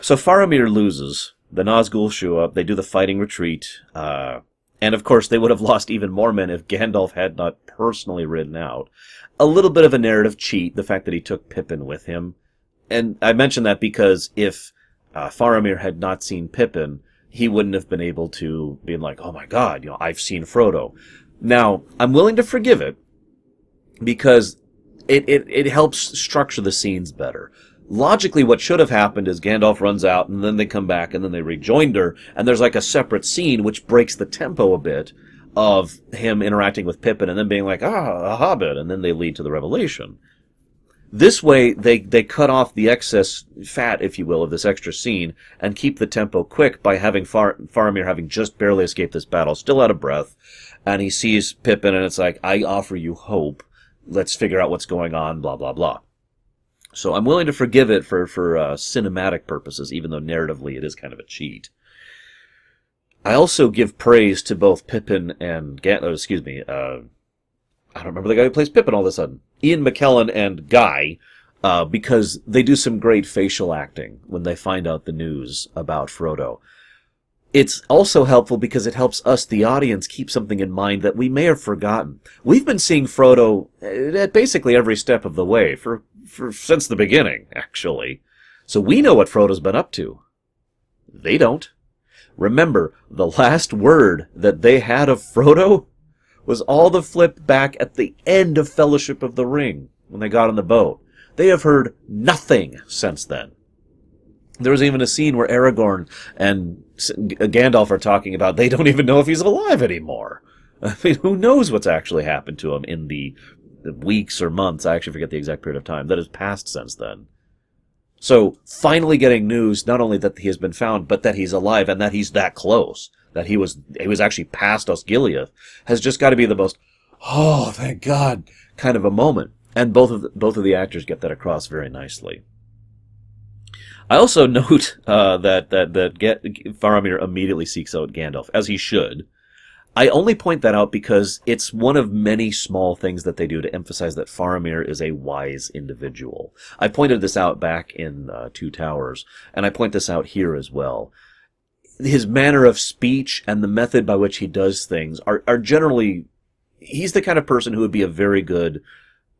So Faramir loses. The Nazgul show up. They do the fighting retreat. Uh, and of course, they would have lost even more men if Gandalf had not personally ridden out. A little bit of a narrative cheat, the fact that he took Pippin with him. And I mention that because if uh, Faramir had not seen Pippin, he wouldn't have been able to be like, oh my god, you know, I've seen Frodo. Now, I'm willing to forgive it because it, it, it helps structure the scenes better. Logically, what should have happened is Gandalf runs out and then they come back and then they rejoined her and there's like a separate scene which breaks the tempo a bit of him interacting with Pippin and then being like, ah, a hobbit, and then they lead to the revelation. This way, they, they cut off the excess fat, if you will, of this extra scene and keep the tempo quick by having Far- Faramir having just barely escaped this battle, still out of breath, and he sees Pippin and it's like, I offer you hope. Let's figure out what's going on, blah, blah, blah. So I'm willing to forgive it for, for uh, cinematic purposes, even though narratively it is kind of a cheat. I also give praise to both Pippin and Gan- oh, excuse me, uh, I don't remember the guy who plays Pippin all of a sudden. Ian McKellen and Guy, uh, because they do some great facial acting when they find out the news about Frodo. It's also helpful because it helps us, the audience, keep something in mind that we may have forgotten. We've been seeing Frodo at basically every step of the way for, for since the beginning, actually. So we know what Frodo's been up to. They don't. Remember, the last word that they had of Frodo was all the flip back at the end of Fellowship of the Ring when they got on the boat. They have heard nothing since then. There was even a scene where Aragorn and Gandalf are talking about they don't even know if he's alive anymore. I mean, who knows what's actually happened to him in the, weeks or months, I actually forget the exact period of time, that has passed since then. So, finally getting news not only that he has been found, but that he's alive and that he's that close that he was he was actually past Osgiliath has just got to be the most oh thank God kind of a moment, and both of the, both of the actors get that across very nicely. I also note uh, that that that get, Faramir immediately seeks out Gandalf as he should. I only point that out because it's one of many small things that they do to emphasize that Faramir is a wise individual. I pointed this out back in uh, Two Towers, and I point this out here as well. His manner of speech and the method by which he does things are, are generally, he's the kind of person who would be a very good,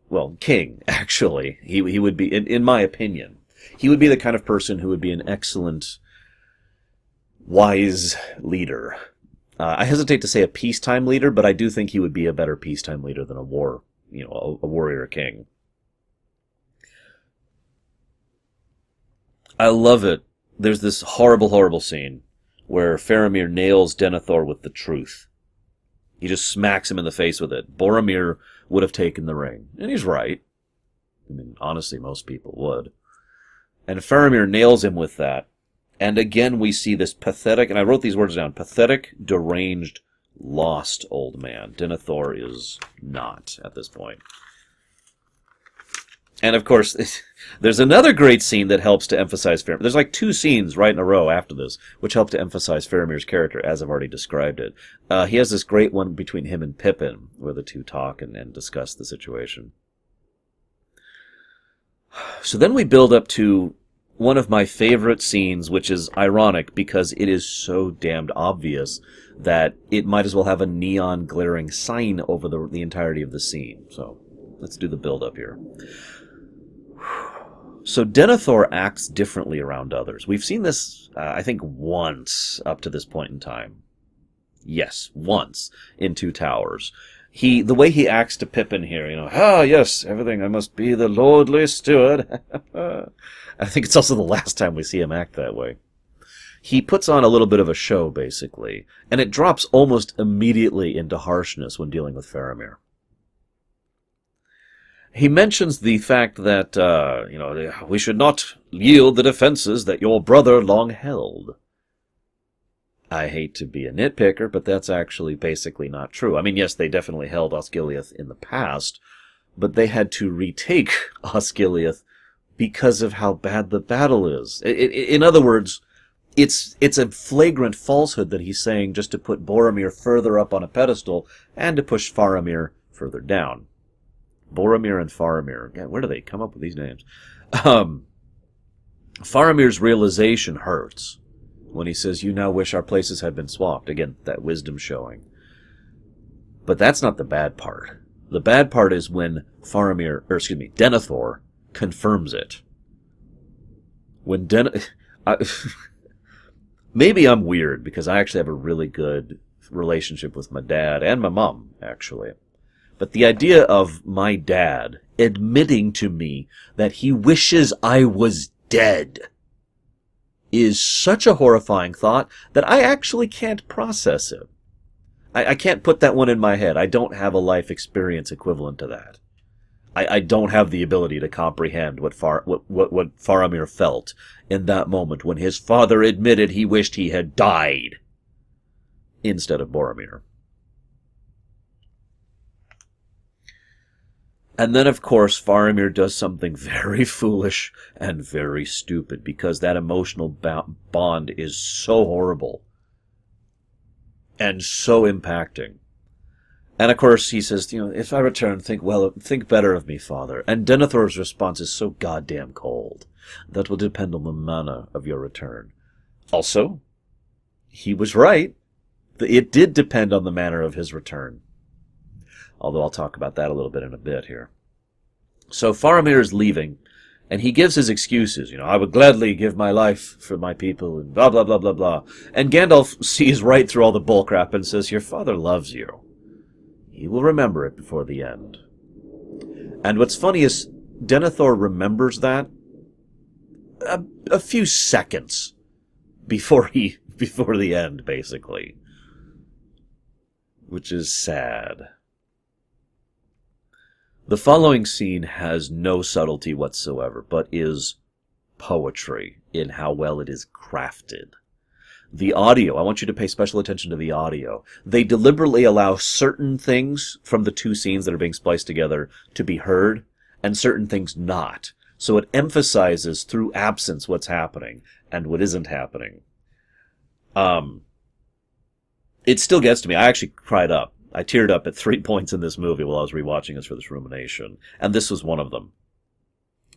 well, king, actually. He, he would be, in, in my opinion, he would be the kind of person who would be an excellent, wise leader uh, I hesitate to say a peacetime leader, but I do think he would be a better peacetime leader than a war, you know, a, a warrior king. I love it. There's this horrible, horrible scene where Faramir nails Denethor with the truth. He just smacks him in the face with it. Boromir would have taken the ring. And he's right. I mean, honestly, most people would. And Faramir nails him with that. And again, we see this pathetic, and I wrote these words down pathetic, deranged, lost old man. Denethor is not at this point. And of course, there's another great scene that helps to emphasize Faramir. There's like two scenes right in a row after this, which help to emphasize Faramir's character, as I've already described it. Uh, he has this great one between him and Pippin, where the two talk and, and discuss the situation. So then we build up to one of my favorite scenes, which is ironic because it is so damned obvious that it might as well have a neon glaring sign over the, the entirety of the scene. So let's do the build up here. So Denethor acts differently around others. We've seen this, uh, I think, once up to this point in time. Yes, once in Two Towers. He, the way he acts to Pippin here, you know, ah, yes, everything, I must be the lordly steward. I think it's also the last time we see him act that way. He puts on a little bit of a show, basically, and it drops almost immediately into harshness when dealing with Faramir. He mentions the fact that, uh, you know, we should not yield the defenses that your brother long held. I hate to be a nitpicker, but that's actually basically not true. I mean, yes, they definitely held Osgiliath in the past, but they had to retake Osgiliath because of how bad the battle is. In other words, it's it's a flagrant falsehood that he's saying just to put Boromir further up on a pedestal and to push Faramir further down. Boromir and Faramir. Where do they come up with these names? Um, Faramir's realization hurts when he says, "You now wish our places had been swapped." Again, that wisdom showing. But that's not the bad part. The bad part is when Faramir, or excuse me, Denethor confirms it. When Den, I, maybe I'm weird because I actually have a really good relationship with my dad and my mom, actually. But the idea of my dad admitting to me that he wishes I was dead is such a horrifying thought that I actually can't process it. I, I, can't put that one in my head. I don't have a life experience equivalent to that. I, I don't have the ability to comprehend what Far what, what what Faramir felt in that moment when his father admitted he wished he had died instead of Boromir. And then, of course, Faramir does something very foolish and very stupid because that emotional bond is so horrible and so impacting. And of course, he says, you know, if I return, think well, think better of me, father. And Denethor's response is so goddamn cold. That will depend on the manner of your return. Also, he was right. It did depend on the manner of his return. Although I'll talk about that a little bit in a bit here. So Faramir is leaving, and he gives his excuses. You know, I would gladly give my life for my people, and blah, blah, blah, blah, blah. And Gandalf sees right through all the bullcrap and says, Your father loves you. He will remember it before the end. And what's funny is Denethor remembers that a, a few seconds before he before the end, basically. Which is sad. The following scene has no subtlety whatsoever, but is poetry in how well it is crafted. The audio, I want you to pay special attention to the audio. They deliberately allow certain things from the two scenes that are being spliced together to be heard and certain things not. So it emphasizes through absence what's happening and what isn't happening. Um, it still gets to me. I actually cried up. I teared up at three points in this movie while I was rewatching this for this rumination, and this was one of them.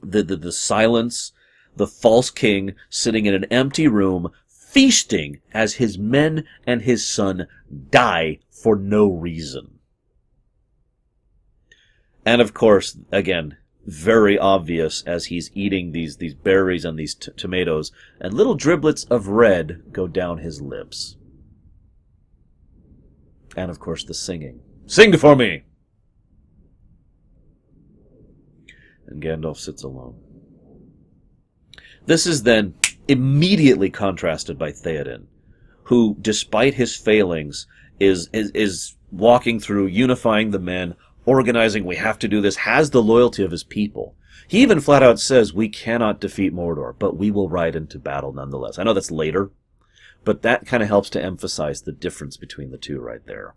The the, the silence, the false king sitting in an empty room, feasting as his men and his son die for no reason. And of course, again, very obvious as he's eating these these berries and these t- tomatoes, and little driblets of red go down his lips. And of course, the singing. Sing for me! And Gandalf sits alone. This is then immediately contrasted by Theoden, who, despite his failings, is, is, is walking through, unifying the men, organizing, we have to do this, has the loyalty of his people. He even flat out says, we cannot defeat Mordor, but we will ride into battle nonetheless. I know that's later, but that kind of helps to emphasize the difference between the two right there.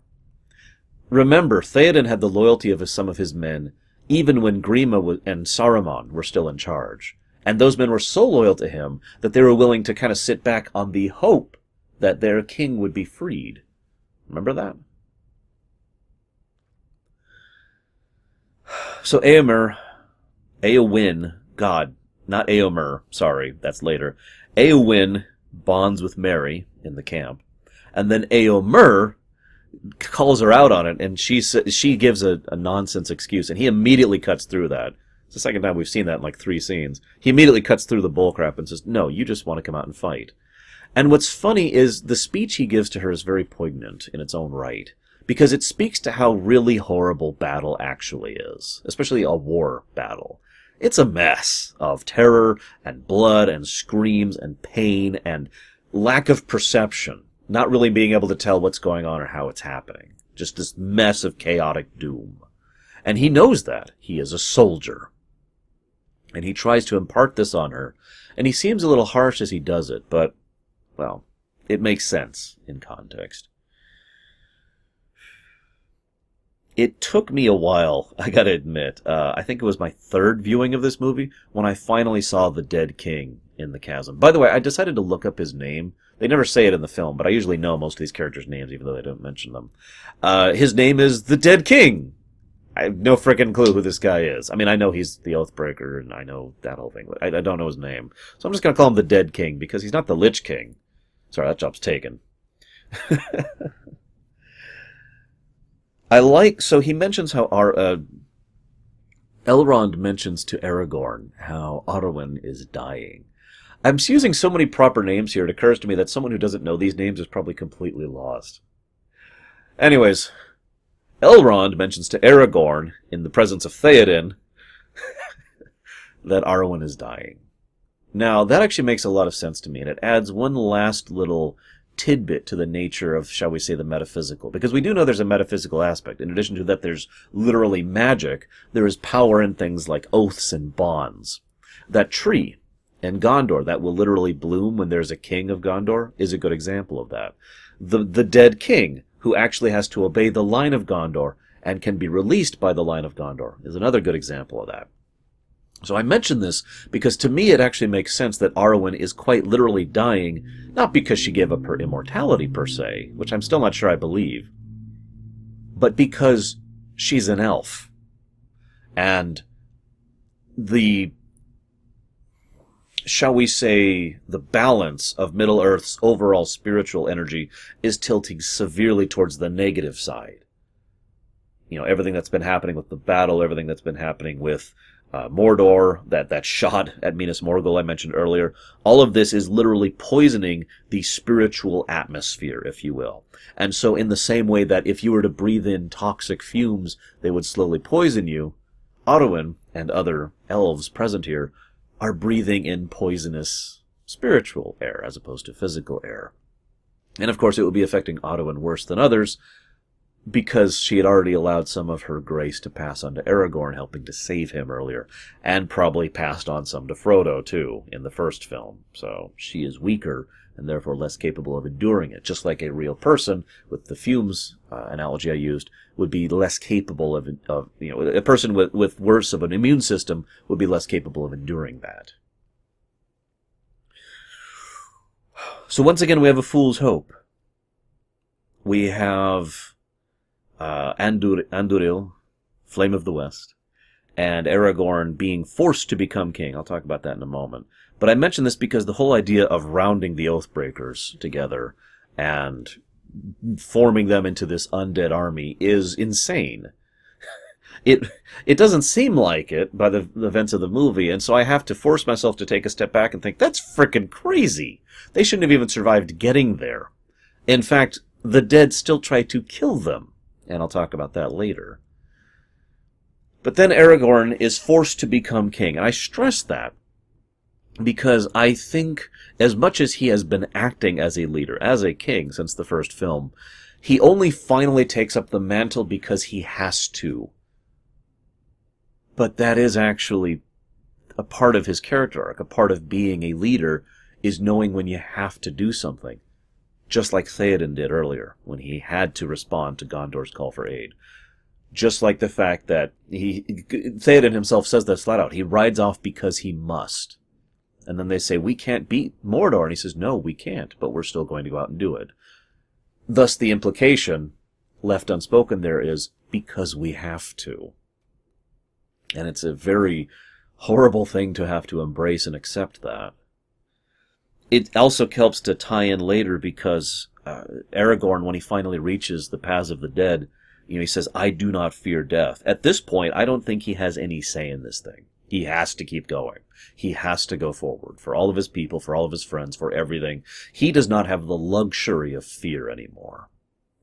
Remember, Theoden had the loyalty of some of his men, even when Grima and Saruman were still in charge. And those men were so loyal to him that they were willing to kind of sit back on the hope that their king would be freed. Remember that? So Eomer, Eowyn, God, not Eomer, sorry, that's later. Eowyn bonds with Merry in the camp, and then Eomer calls her out on it, and she she gives a, a nonsense excuse, and he immediately cuts through that. It's the second time we've seen that in like three scenes. He immediately cuts through the bullcrap and says, "No, you just want to come out and fight." And what's funny is the speech he gives to her is very poignant in its own right because it speaks to how really horrible battle actually is, especially a war battle. It's a mess of terror and blood and screams and pain and lack of perception, not really being able to tell what's going on or how it's happening. Just this mess of chaotic doom. And he knows that. He is a soldier. And he tries to impart this on her. And he seems a little harsh as he does it, but, well, it makes sense in context. It took me a while, I gotta admit. Uh, I think it was my third viewing of this movie when I finally saw the dead king in the chasm. By the way, I decided to look up his name. They never say it in the film, but I usually know most of these characters' names, even though they don't mention them. Uh, his name is the Dead King. I have no freaking clue who this guy is. I mean, I know he's the Oathbreaker, and I know that whole thing, but I, I don't know his name. So I'm just gonna call him the Dead King because he's not the Lich King. Sorry, that job's taken. I like so he mentions how our uh, Elrond mentions to Aragorn how Arwen is dying. I'm using so many proper names here. It occurs to me that someone who doesn't know these names is probably completely lost. Anyways, Elrond mentions to Aragorn in the presence of Theoden that Arwen is dying. Now, that actually makes a lot of sense to me, and it adds one last little tidbit to the nature of, shall we say, the metaphysical. Because we do know there's a metaphysical aspect. In addition to that, there's literally magic. There is power in things like oaths and bonds. That tree in Gondor that will literally bloom when there's a king of Gondor is a good example of that. The, the dead king who actually has to obey the line of Gondor and can be released by the line of Gondor is another good example of that. So I mention this because to me it actually makes sense that Arwen is quite literally dying, not because she gave up her immortality per se, which I'm still not sure I believe, but because she's an elf. And the, shall we say, the balance of Middle Earth's overall spiritual energy is tilting severely towards the negative side. You know, everything that's been happening with the battle, everything that's been happening with uh, Mordor, that, that shot at Minas Morgul I mentioned earlier. All of this is literally poisoning the spiritual atmosphere, if you will. And so in the same way that if you were to breathe in toxic fumes, they would slowly poison you, Arwen and other elves present here are breathing in poisonous spiritual air as opposed to physical air. And of course it would be affecting Arwen worse than others because she had already allowed some of her grace to pass on to Aragorn, helping to save him earlier, and probably passed on some to Frodo, too, in the first film. So she is weaker and therefore less capable of enduring it, just like a real person, with the fumes uh, analogy I used, would be less capable of, of, you know, a person with, with worse of an immune system would be less capable of enduring that. So once again, we have a fool's hope. We have uh, Andur- Anduril, Flame of the West, and Aragorn being forced to become king. I'll talk about that in a moment. But I mention this because the whole idea of rounding the Oathbreakers together and forming them into this undead army is insane. It it doesn't seem like it by the, the events of the movie, and so I have to force myself to take a step back and think that's freaking crazy. They shouldn't have even survived getting there. In fact, the dead still try to kill them and I'll talk about that later. But then Aragorn is forced to become king, and I stress that because I think as much as he has been acting as a leader, as a king since the first film, he only finally takes up the mantle because he has to. But that is actually a part of his character arc, a part of being a leader is knowing when you have to do something just like Theoden did earlier when he had to respond to Gondor's call for aid. Just like the fact that he Theoden himself says this flat out. He rides off because he must. And then they say, We can't beat Mordor. And he says, No, we can't, but we're still going to go out and do it. Thus the implication left unspoken there is because we have to. And it's a very horrible thing to have to embrace and accept that it also helps to tie in later because uh, Aragorn, when he finally reaches the paths of the dead, you know, he says, "I do not fear death." At this point, I don't think he has any say in this thing. He has to keep going. He has to go forward for all of his people, for all of his friends, for everything. He does not have the luxury of fear anymore.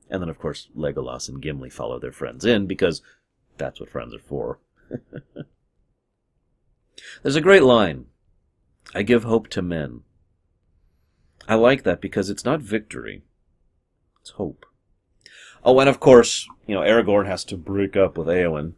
And then, of course, Legolas and Gimli follow their friends in because that's what friends are for. There's a great line. I give hope to men. I like that because it's not victory, it's hope. Oh, and of course, you know, Aragorn has to break up with Eowyn.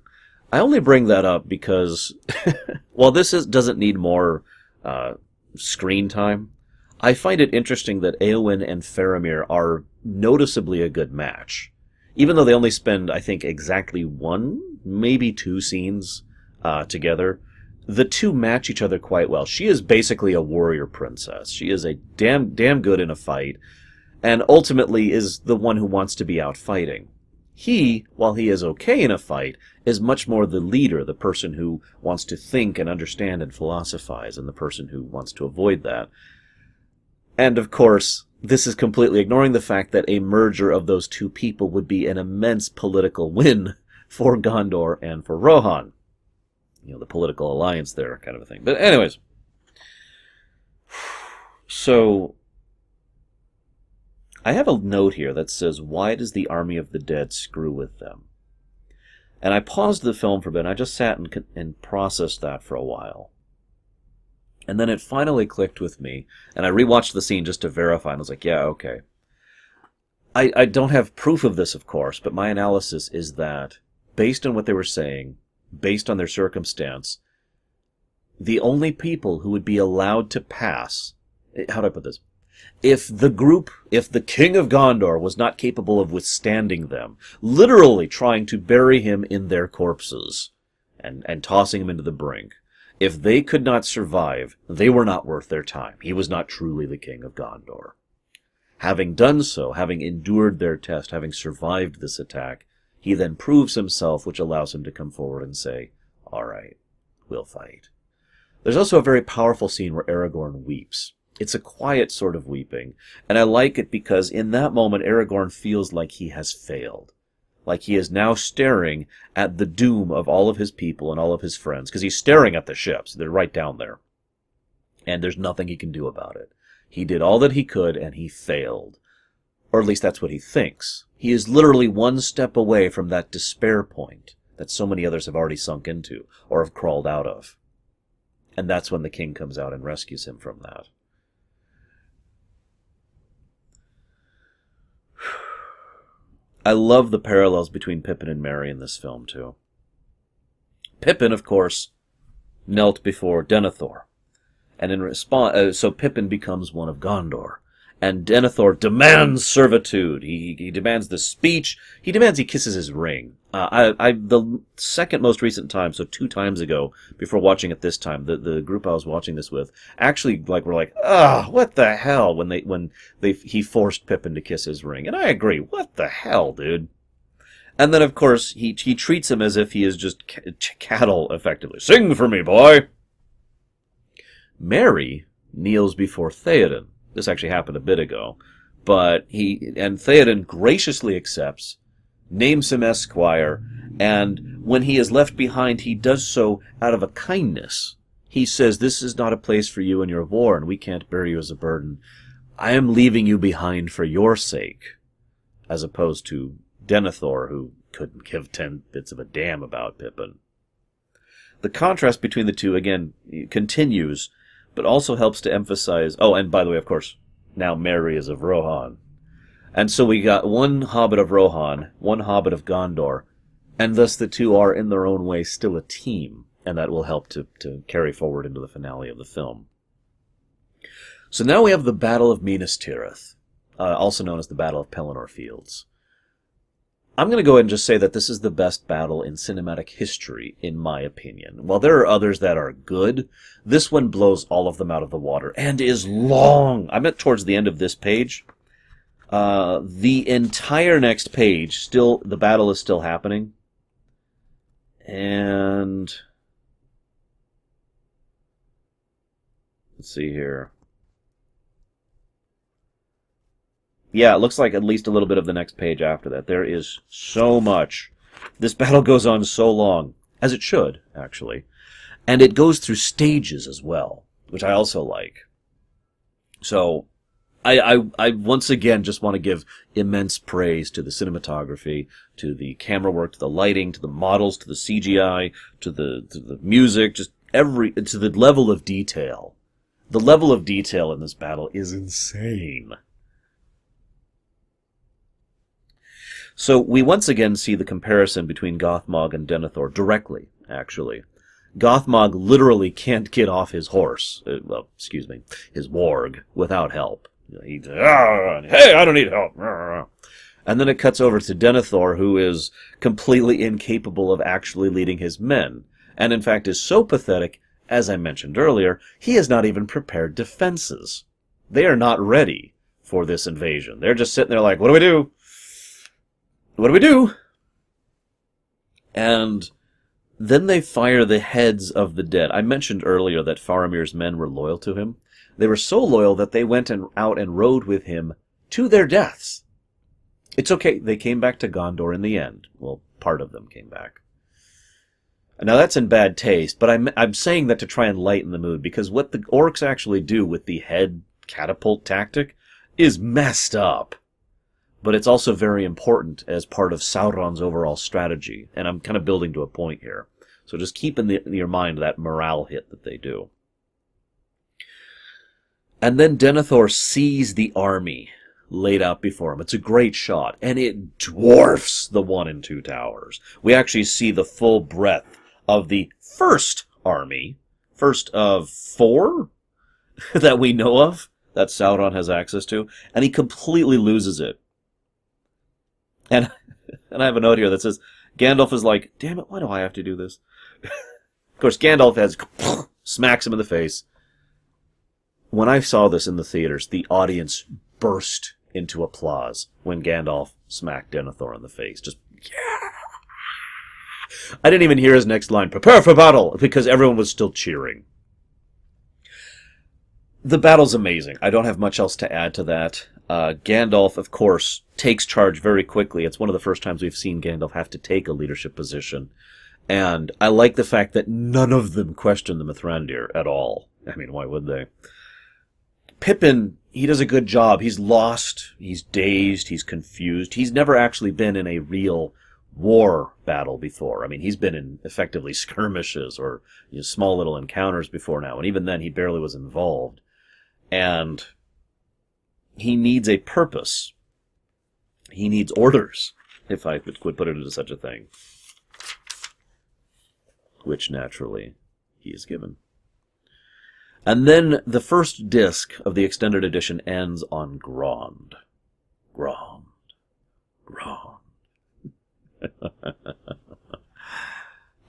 I only bring that up because, while this is, doesn't need more uh, screen time, I find it interesting that Eowyn and Faramir are noticeably a good match. Even though they only spend, I think, exactly one, maybe two scenes uh, together, the two match each other quite well. She is basically a warrior princess. She is a damn damn good in a fight, and ultimately is the one who wants to be out fighting. He, while he is okay in a fight, is much more the leader, the person who wants to think and understand and philosophize, and the person who wants to avoid that. And of course, this is completely ignoring the fact that a merger of those two people would be an immense political win for Gondor and for Rohan you know the political alliance there kind of a thing. But anyways, so I have a note here that says, "Why does the army of the dead screw with them?" And I paused the film for a bit. And I just sat and, and processed that for a while. And then it finally clicked with me, and I rewatched the scene just to verify, and I was like, yeah, okay. I, I don't have proof of this, of course, but my analysis is that, based on what they were saying, based on their circumstance, the only people who would be allowed to pass, eh, how do I put this? If the group, if the king of Gondor was not capable of withstanding them, literally trying to bury him in their corpses and, and tossing him into the brink, if they could not survive, they were not worth their time. He was not truly the king of Gondor. Having done so, having endured their test, having survived this attack, he then proves himself, which allows him to come forward and say, All right, we'll fight. There's also a very powerful scene where Aragorn weeps. It's a quiet sort of weeping, and I like it because in that moment Aragorn feels like he has failed. Like he is now staring at the doom of all of his people and all of his friends, because he's staring at the ships. They're right down there. And there's nothing he can do about it. He did all that he could, and he failed. Or at least that's what he thinks. He is literally one step away from that despair point that so many others have already sunk into or have crawled out of. And that's when the king comes out and rescues him from that. I love the parallels between Pippin and Merry in this film too. Pippin, of course, knelt before Denethor, and in response, uh, so Pippin becomes one of Gondor and Denethor demands servitude. He, he demands the speech. He demands he kisses his ring. Uh, I, I, the second most recent time, so two times ago, before watching it this time, the, the group I was watching this with actually like were like, ah, what the hell when they when they he forced Pippin to kiss his ring, and I agree, what the hell, dude. And then of course he he treats him as if he is just c- cattle, effectively. Sing for me, boy. Merry kneels before Theoden this actually happened a bit ago. But he, and Theoden graciously accepts, names him Esquire, and when he is left behind, he does so out of a kindness. He says, This is not a place for you in your war, and we can't bear you as a burden. I am leaving you behind for your sake, as opposed to Denethor, who couldn't give ten bits of a damn about Pippin. The contrast between the two, again, continues but also helps to emphasize. Oh, and by the way, of course, now Merry is of Rohan. And so we got one Hobbit of Rohan, one Hobbit of Gondor, and thus the two are in their own way still a team, and that will help to, to carry forward into the finale of the film. So now we have the Battle of Minas Tirith, uh, also known as the Battle of Pelennor Fields. I'm going to go ahead and just say that this is the best battle in cinematic history, in my opinion. While there are others that are good, this one blows all of them out of the water and is long. I'm at towards the end of this page. Uh, the entire next page, still, the battle is still happening. And. Let's see here. Yeah, it looks like at least a little bit of the next page after that. There is so much. This battle goes on so long, as it should, actually. And it goes through stages as well, which I also like. So, I, I, I once again just want to give immense praise to the cinematography, to the camera work, to the lighting, to the models, to the CGI, to the, to the music, just every, to the level of detail. The level of detail in this battle is insane. So we once again see the comparison between Gothmog and Denethor directly, actually. Gothmog literally can't get off his horse, uh, well, excuse me, his warg, without help. He's, ah, hey, I don't need help. And then it cuts over to Denethor, who is completely incapable of actually leading his men, and in fact is so pathetic, as I mentioned earlier, he has not even prepared defenses. They are not ready for this invasion. They're just sitting there like, what do we do? What do we do? And then they fire the heads of the dead. I mentioned earlier that Faramir's men were loyal to him. They were so loyal that they went and out and rode with him to their deaths. It's okay. They came back to Gondor in the end. Well, part of them came back. Now that's in bad taste, but I'm I'm saying that to try and lighten the mood because what the orcs actually do with the head catapult tactic is messed up but it's also very important as part of Sauron's overall strategy. And I'm kind of building to a point here. So just keep in, the, in your mind that morale hit that they do. And then Denethor sees the army laid out before him. It's a great shot, and it dwarfs the one and two towers. We actually see the full breadth of the first army, first of four that we know of that Sauron has access to, and he completely loses it and and I have a note here that says Gandalf is like, "Damn it, why do I have to do this?" of course, Gandalf has smacks him in the face. When I saw this in the theaters, the audience burst into applause when Gandalf smacked Denethor in the face. Just yeah. I didn't even hear his next line, "Prepare for battle," because everyone was still cheering. The battle's amazing. I don't have much else to add to that. Uh, Gandalf, of course, takes charge very quickly. It's one of the first times we've seen Gandalf have to take a leadership position. And I like the fact that none of them question the Mithrandir at all. I mean, why would they? Pippin, he does a good job. He's lost, he's dazed, he's confused. He's never actually been in a real war battle before. I mean, he's been in effectively skirmishes or you know, small little encounters before now, and even then he barely was involved. And he needs a purpose. He needs orders. if I could put it into such a thing. Which naturally he is given. And then the first disc of the extended edition ends on Grond. Grond. Grond.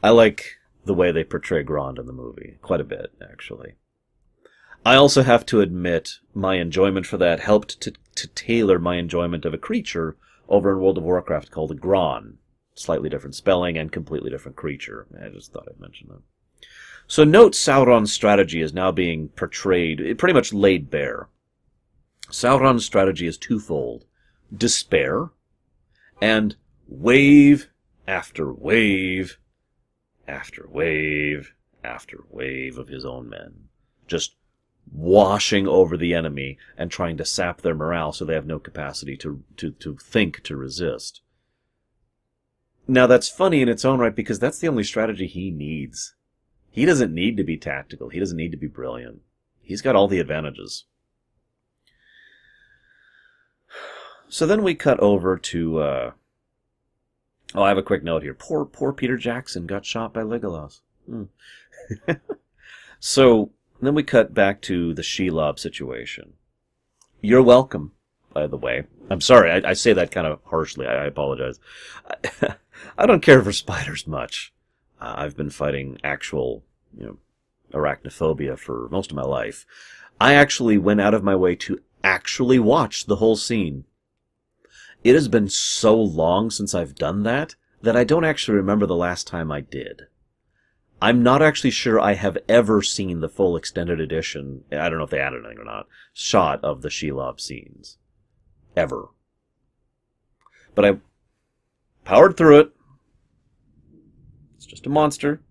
I like the way they portray Grond in the movie quite a bit, actually. I also have to admit my enjoyment for that helped to, to tailor my enjoyment of a creature over in World of Warcraft called a Gronn. Slightly different spelling and completely different creature. I just thought I'd mention that. So note Sauron's strategy is now being portrayed, eh, pretty much laid bare. Sauron's strategy is twofold. Despair and wave after wave after wave after wave of his own men. Just washing over the enemy and trying to sap their morale so they have no capacity to, to, to think to resist. Now that's funny in its own right because that's the only strategy he needs. He doesn't need to be tactical. He doesn't need to be brilliant. He's got all the advantages. So then we cut over to. Uh... Oh, I have a quick note here. Poor, poor Peter Jackson got shot by Legolas. Hmm. so then we cut back to the Shelob situation. You're welcome, by the way. I'm sorry, I, I say that kind of harshly. I, I apologize. I, I don't care for spiders much. Uh, I've been fighting actual, you know, arachnophobia for most of my life. I actually went out of my way to actually watch the whole scene. It has been so long since I've done that that I don't actually remember the last time I did. I'm not actually sure I have ever seen the full extended edition. I don't know if they added anything or not. Shot of the Shelob scenes. Ever. But I powered through it. It's just a monster.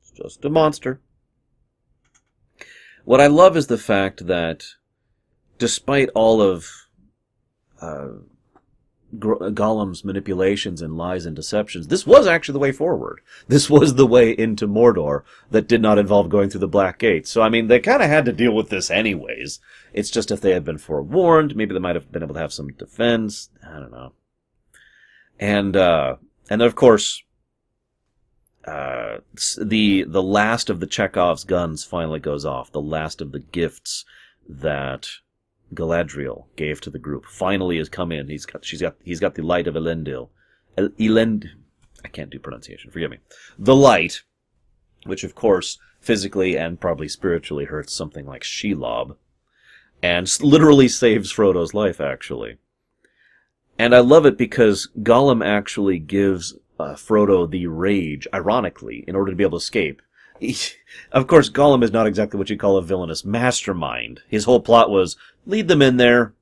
It's just a monster. What I love is the fact that despite all of uh, Gollum's manipulations and lies and deceptions, this was actually the way forward. This was the way into Mordor that did not involve going through the Black Gate. So, I mean, they kind of had to deal with this anyways. It's just if they had been forewarned, maybe they might have been able to have some defense. I don't know. And, uh, and then of course, uh, the, the last of the Chekhov's guns finally goes off. The last of the gifts that Galadriel gave to the group finally has come in. He's got she's got he's got the light of Elendil. El, Elend I can't do pronunciation, forgive me. The light, which of course physically and probably spiritually hurts something like Shelob, and literally saves Frodo's life actually. And I love it because Gollum actually gives uh, Frodo the rage, ironically, in order to be able to escape. Of course, Gollum is not exactly what you'd call a villainous mastermind. His whole plot was lead them in there,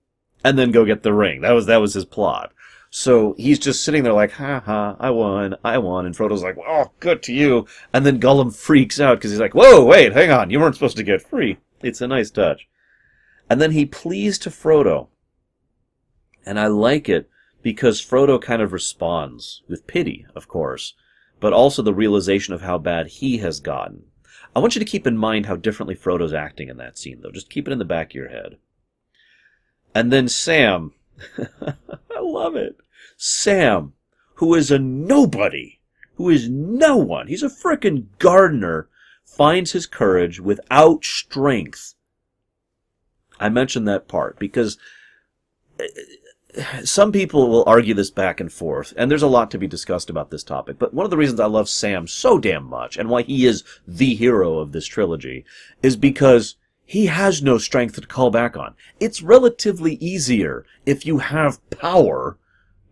and then go get the ring. That was that was his plot. So he's just sitting there like, ha ha, I won, I won. And Frodo's like, oh, good to you. And then Gollum freaks out because he's like, whoa, wait, hang on, you weren't supposed to get free. It's a nice touch. And then he pleads to Frodo. And I like it because Frodo kind of responds with pity, of course, but also the realization of how bad he has gotten. I want you to keep in mind how differently Frodo's acting in that scene, though. Just keep it in the back of your head. And then Sam. I love it. Sam, who is a nobody, who is no one, he's a frickin' gardener, finds his courage without strength. I mentioned that part because uh, some people will argue this back and forth, and there's a lot to be discussed about this topic. But one of the reasons I love Sam so damn much, and why he is the hero of this trilogy, is because he has no strength to call back on. It's relatively easier if you have power,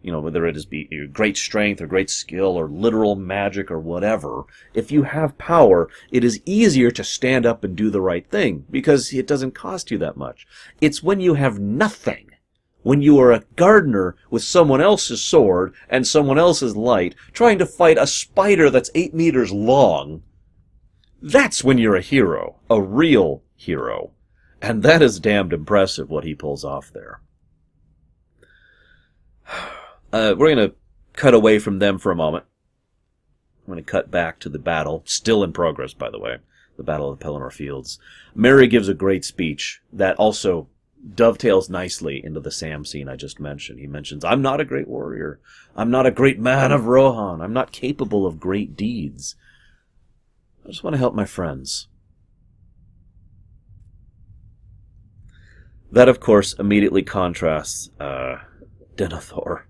you know, whether it is be great strength or great skill or literal magic or whatever. If you have power, it is easier to stand up and do the right thing because it doesn't cost you that much. It's when you have nothing when you are a gardener with someone else's sword and someone else's light, trying to fight a spider that's eight meters long, that's when you're a hero, a real hero. And that is damned impressive what he pulls off there. Uh, we're going to cut away from them for a moment. I'm going to cut back to the battle, still in progress, by the way, the Battle of the Pelennor Fields. Merry gives a great speech that also dovetails nicely into the Sam scene I just mentioned. He mentions, I'm not a great warrior. I'm not a great man of Rohan. I'm not capable of great deeds. I just want to help my friends. That, of course, immediately contrasts uh, Denethor.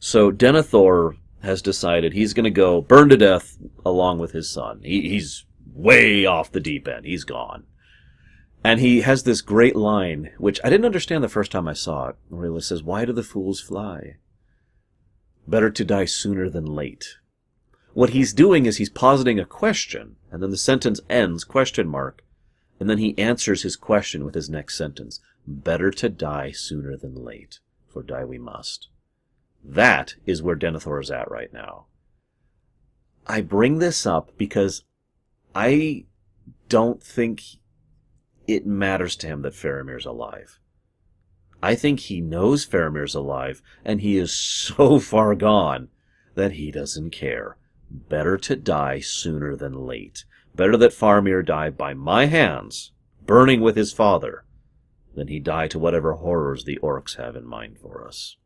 So Denethor has decided he's going to go burn to death along with his son. He, he's way off the deep end. He's gone. And he has this great line, which I didn't understand the first time I saw it, where he says, Why do the fools fly? Better to die sooner than late. What he's doing is he's positing a question, and then the sentence ends, question mark, and then he answers his question with his next sentence. Better to die sooner than late, for die we must. That is where Denethor is at right now. I bring this up because I don't think it matters to him that Faramir's alive. I think he knows Faramir's alive, and he is so far gone that he doesn't care. Better to die sooner than late. Better that Faramir die by my hands, burning with his father, than he die to whatever horrors the orcs have in mind for us.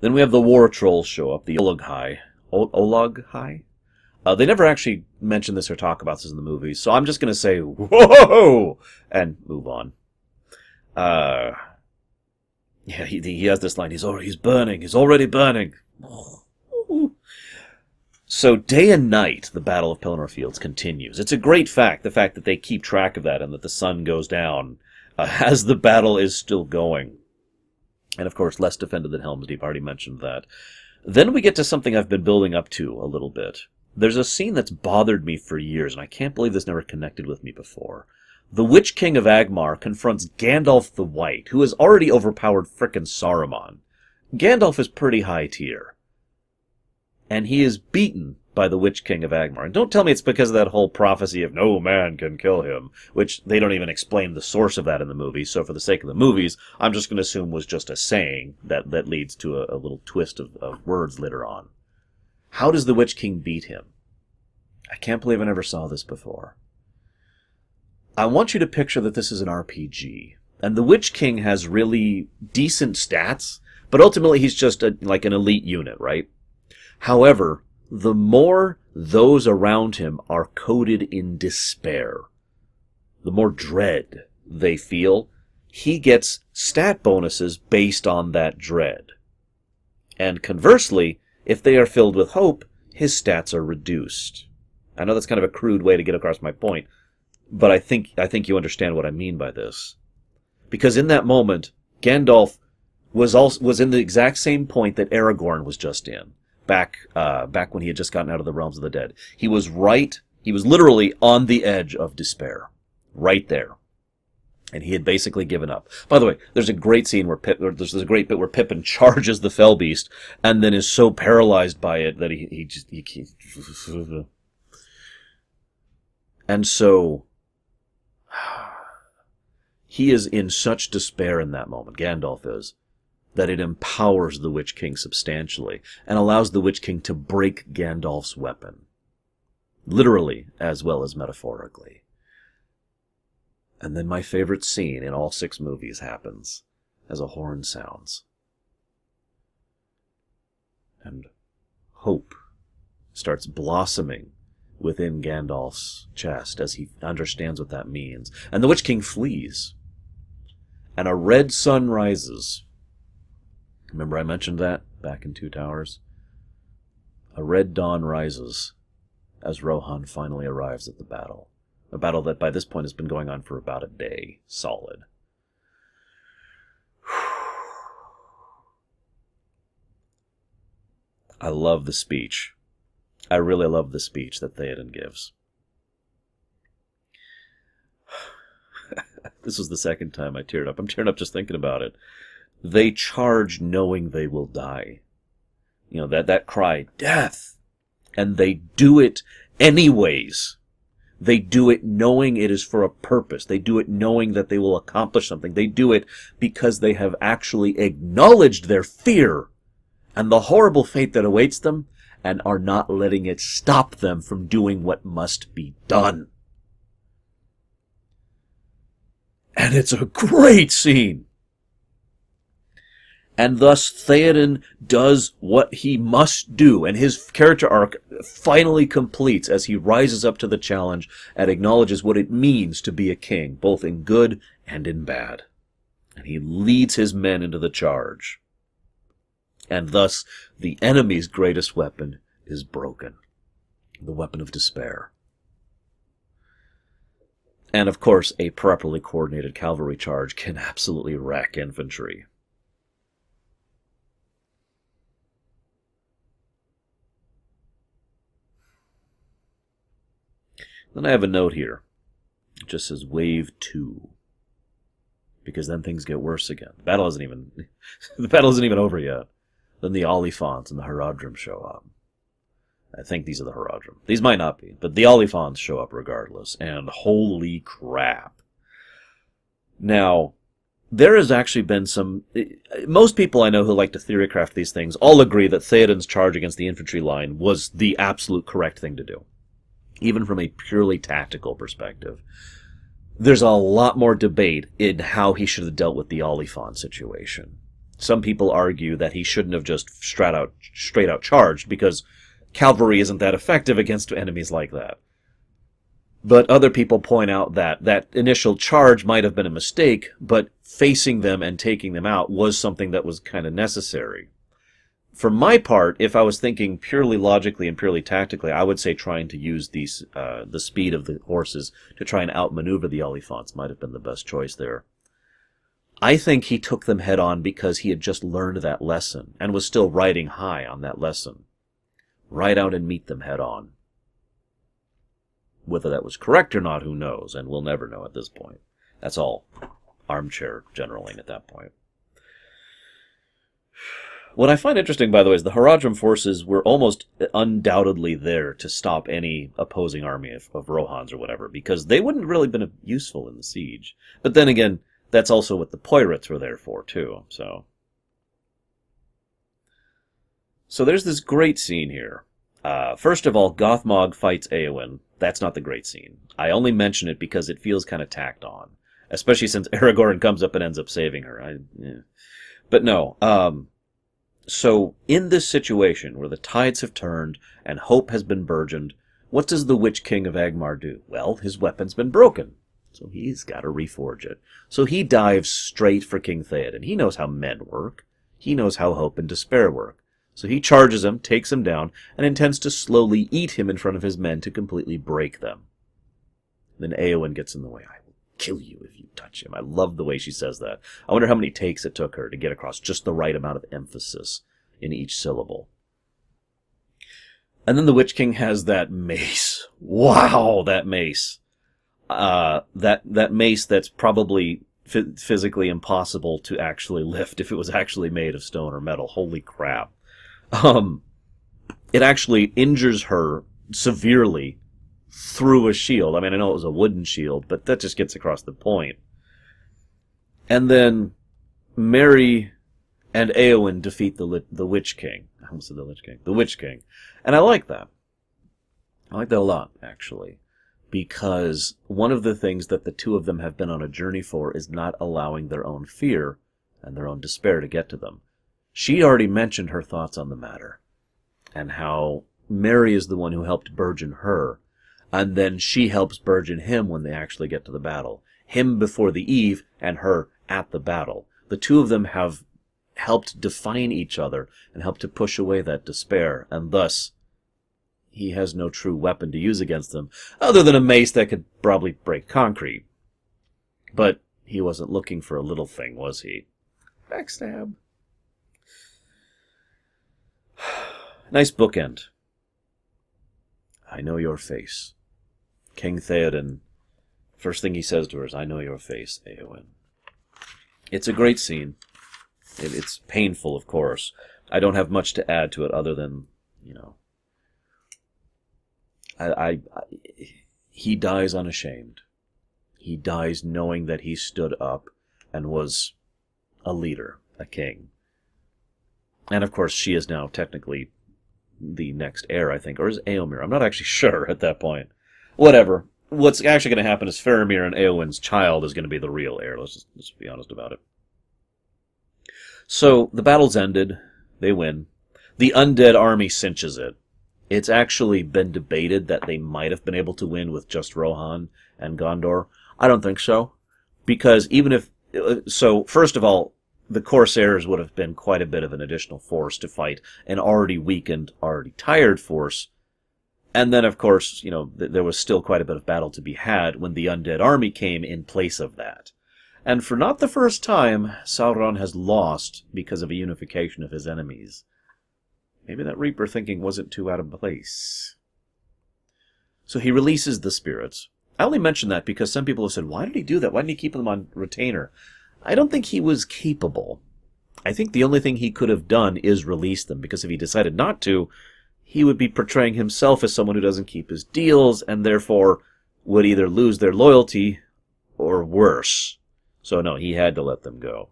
Then we have the war trolls show up, the Olog-hai. Olog-hai? Uh, they never actually mention this or talk about this in the movie, so I'm just going to say, whoa, and move on. Uh, yeah, he, he has this line, he's already, he's burning, he's already burning. So day and night, the Battle of Pelennor Fields continues. It's a great fact, the fact that they keep track of that and that the sun goes down uh, as the battle is still going. And of course, less defended than Helm's Deep, I already mentioned that. Then we get to something I've been building up to a little bit. There's a scene that's bothered me for years, and I can't believe this never connected with me before. The Witch King of Angmar confronts Gandalf the White, who has already overpowered frickin' Saruman. Gandalf is pretty high tier. And he is beaten by the Witch King of Angmar. And don't tell me it's because of that whole prophecy of no man can kill him, which they don't even explain the source of that in the movie. So for the sake of the movies, I'm just going to assume was just a saying that, that leads to a, a little twist of, of words later on. How does the Witch King beat him? I can't believe I never saw this before. I want you to picture that this is an RPG, and the Witch King has really decent stats, but ultimately he's just a, like an elite unit, right? However, the more those around him are coated in despair, the more dread they feel, he gets stat bonuses based on that dread. And conversely, if they are filled with hope, his stats are reduced. I know that's kind of a crude way to get across my point, but I think I think you understand what I mean by this. Because in that moment, Gandalf was also was in the exact same point that Aragorn was just in back uh, back when he had just gotten out of the realms of the dead. He was right. He was literally on the edge of despair, right there and he had basically given up. By the way, there's a great scene where Pip, there's a great bit where Pippin charges the Fell Beast and then is so paralyzed by it that he he just he, he and so he is in such despair in that moment. Gandalf is that it empowers the Witch King substantially and allows the Witch King to break Gandalf's weapon, literally as well as metaphorically. And then my favorite scene in all six movies happens as a horn sounds. And hope starts blossoming within Gandalf's chest as he understands what that means. And the Witch King flees. And a red sun rises. Remember I mentioned that back in Two Towers? A red dawn rises as Rohan finally arrives at the battle. A battle that by this point has been going on for about a day solid. I love the speech. I really love the speech that Theoden gives. this was the second time I teared up. I'm tearing up just thinking about it. They charge knowing they will die. You know, that, that cry, death! And they do it anyways. They do it knowing it is for a purpose. They do it knowing that they will accomplish something. They do it because they have actually acknowledged their fear and the horrible fate that awaits them and are not letting it stop them from doing what must be done. And it's a great scene. And thus Theoden does what he must do, and his character arc finally completes as he rises up to the challenge and acknowledges what it means to be a king, both in good and in bad. And he leads his men into the charge. And thus the enemy's greatest weapon is broken. The weapon of despair. And of course, a properly coordinated cavalry charge can absolutely wreck infantry. Then I have a note here. It just says wave two. Because then things get worse again. The battle isn't even the battle isn't even over yet. Then the Oliphaunts and the Haradrim show up. I think these are the Haradrim. These might not be, but the Oliphaunts show up regardless, and holy crap. Now, there has actually been some. Eh, most people I know who like to theorycraft these things all agree that Theoden's charge against the infantry line was the absolute correct thing to do even from a purely tactical perspective. There's a lot more debate in how he should have dealt with the Oliphaunt situation. Some people argue that he shouldn't have just straight out, straight out charged because cavalry isn't that effective against enemies like that. But other people point out that that initial charge might have been a mistake, but facing them and taking them out was something that was kind of necessary for my part, if I was thinking purely logically and purely tactically, I would say trying to use these uh, the speed of the horses to try and outmaneuver the Oliphaunts might have been the best choice there. I think he took them head on because he had just learned that lesson and was still riding high on that lesson. Ride out and meet them head on. Whether that was correct or not, who knows, and we'll never know at this point. That's all armchair generaling at that point. What I find interesting, by the way, is the Haradrim forces were almost undoubtedly there to stop any opposing army of, of Rohans or whatever, because they wouldn't really been useful in the siege. But then again, that's also what the Poirats were there for, too, so. So there's this great scene here. Uh, first of all, Gothmog fights Eowyn. That's not the great scene. I only mention it because it feels kind of tacked on, especially since Aragorn comes up and ends up saving her. I, yeah. But no, um, so, in this situation where the tides have turned and hope has been burgeoned, what does the Witch King of Angmar do? Well, his weapon's been broken. So he's got to reforge it. So he dives straight for King Theoden. He knows how men work. He knows how hope and despair work. So he charges him, takes him down, and intends to slowly eat him in front of his men to completely break them. Then Eowyn gets in the way. I kill you if you touch him. I love the way she says that. I wonder how many takes it took her to get across just the right amount of emphasis in each syllable. And then the Witch King has that mace. Wow, that mace. Uh, that, that mace that's probably f- physically impossible to actually lift if it was actually made of stone or metal. Holy crap. Um, it actually injures her severely through a shield. I mean, I know it was a wooden shield, but that just gets across the point. And then Merry and Eowyn defeat the the Witch King. I almost said the Lich King. The Witch King. And I like that. I like that a lot, actually. Because one of the things that the two of them have been on a journey for is not allowing their own fear and their own despair to get to them. She already mentioned her thoughts on the matter, and how Merry is the one who helped burgeon her, and then she helps burgeon him when they actually get to the battle. Him before the eve, and her at the battle. The two of them have helped define each other and helped to push away that despair, and thus he has no true weapon to use against them, other than a mace that could probably break concrete. But he wasn't looking for a little thing, was he? Backstab. nice bookend. I know your face. King Theoden, first thing he says to her is, I know your face, Eowyn. It's a great scene. It, it's painful, of course. I don't have much to add to it other than, you know, I, I, I he dies unashamed. He dies knowing that he stood up and was a leader, a king. And of course, she is now technically the next heir, I think, or is Eomer? I'm not actually sure at that point. Whatever. what's actually going to happen is Faramir and Eowyn's child is going to be the real heir. Let's just let's be honest about it. So the battle's ended. They win. The undead army cinches it. It's actually been debated that they might have been able to win with just Rohan and Gondor. I don't think so. Because even if, uh, so first of all, the Corsairs would have been quite a bit of an additional force to fight an already weakened, already tired force. And then, of course, you know, th- there was still quite a bit of battle to be had when the undead army came in place of that. And for not the first time, Sauron has lost because of a unification of his enemies. Maybe that Reaper thinking wasn't too out of place. So he releases the spirits. I only mention that because some people have said, why did he do that? Why didn't he keep them on retainer? I don't think he was capable. I think the only thing he could have done is release them, because if he decided not to, he would be portraying himself as someone who doesn't keep his deals, and therefore would either lose their loyalty or worse. So no, he had to let them go.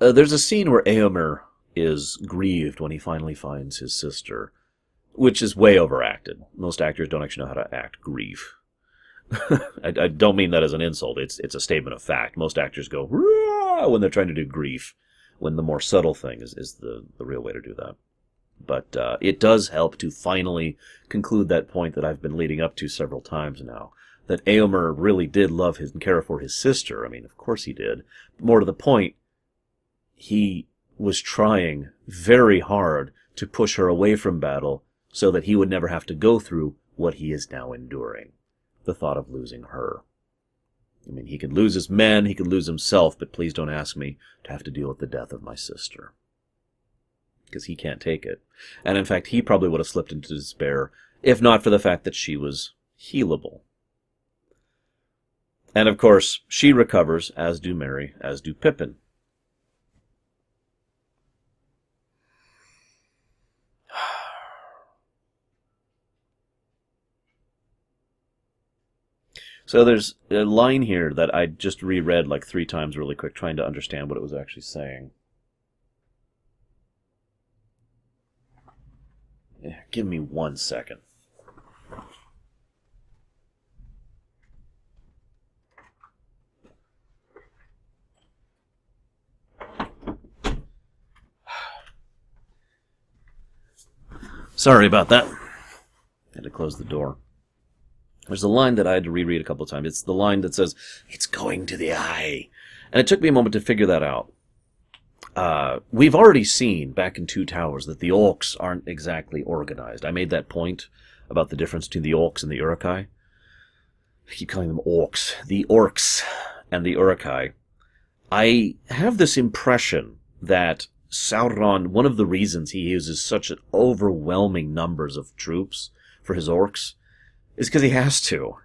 Uh, there's a scene where Eomer is grieved when he finally finds his sister, which is way overacted. Most actors don't actually know how to act grief. I, I, don't mean that as an insult. It's it's a statement of fact. Most actors go when they're trying to do grief, when the more subtle thing is, is the, the real way to do that. But uh, it does help to finally conclude that point that I've been leading up to several times now. That Eomer really did love his and care for his sister. I mean, of course he did. More to the point, he was trying very hard to push her away from battle so that he would never have to go through what he is now enduring. The thought of losing her. I mean, he could lose his men, he could lose himself, but please don't ask me to have to deal with the death of my sister. Because he can't take it. And in fact, he probably would have slipped into despair if not for the fact that she was healable. And of course, she recovers, as do Merry, as do Pippin. So there's a line here that I just reread like three times really quick, trying to understand what it was actually saying. Eh, give me one second. Sorry about that. I Had to close the door. There's a line that I had to reread a couple of times. It's the line that says, It's going to the eye. And it took me a moment to figure that out. Uh, we've already seen back in Two Towers that the orcs aren't exactly organized. I made that point about the difference between the orcs and the Uruk-hai. I keep calling them orcs. The orcs and the Uruk-hai. I have this impression that Sauron, one of the reasons he uses such overwhelming numbers of troops for his orcs is because he has to.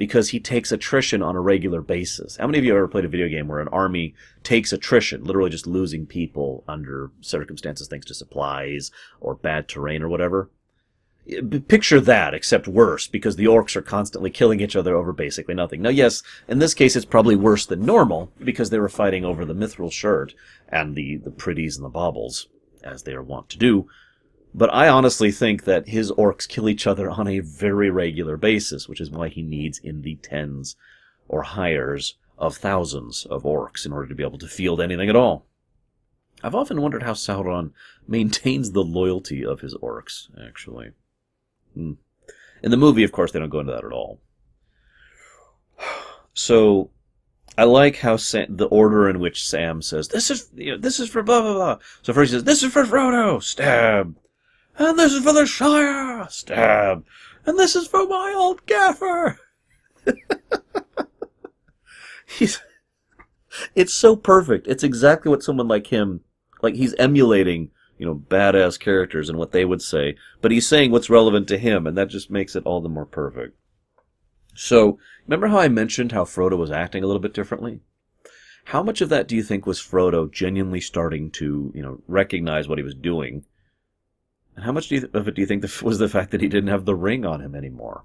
Because he takes attrition on a regular basis. How many of you ever played a video game where an army takes attrition, literally just losing people under circumstances thanks to supplies or bad terrain or whatever? Picture that, except worse, because the orcs are constantly killing each other over basically nothing. Now, yes, in this case, it's probably worse than normal, because they were fighting over the mithril shirt and the, the pretties and the baubles, as they are wont to do, but I honestly think that his orcs kill each other on a very regular basis, which is why he needs in the tens or higher of thousands of orcs in order to be able to field anything at all. I've often wondered how Sauron maintains the loyalty of his orcs, actually. Hmm. In the movie, of course, they don't go into that at all. So, I like how Sam, the order in which Sam says, "This is you know, this is for blah blah blah." So first he says, "This is for Frodo." Stab. And this is for the Shire! Stab! And this is for my old gaffer! he's, it's so perfect. It's exactly what someone like him, like he's emulating, you know, badass characters and what they would say, but he's saying what's relevant to him, and that just makes it all the more perfect. So, remember how I mentioned how Frodo was acting a little bit differently? How much of that do you think was Frodo genuinely starting to, you know, recognize what he was doing and how much do you, of it do you think was the fact that he didn't have the ring on him anymore?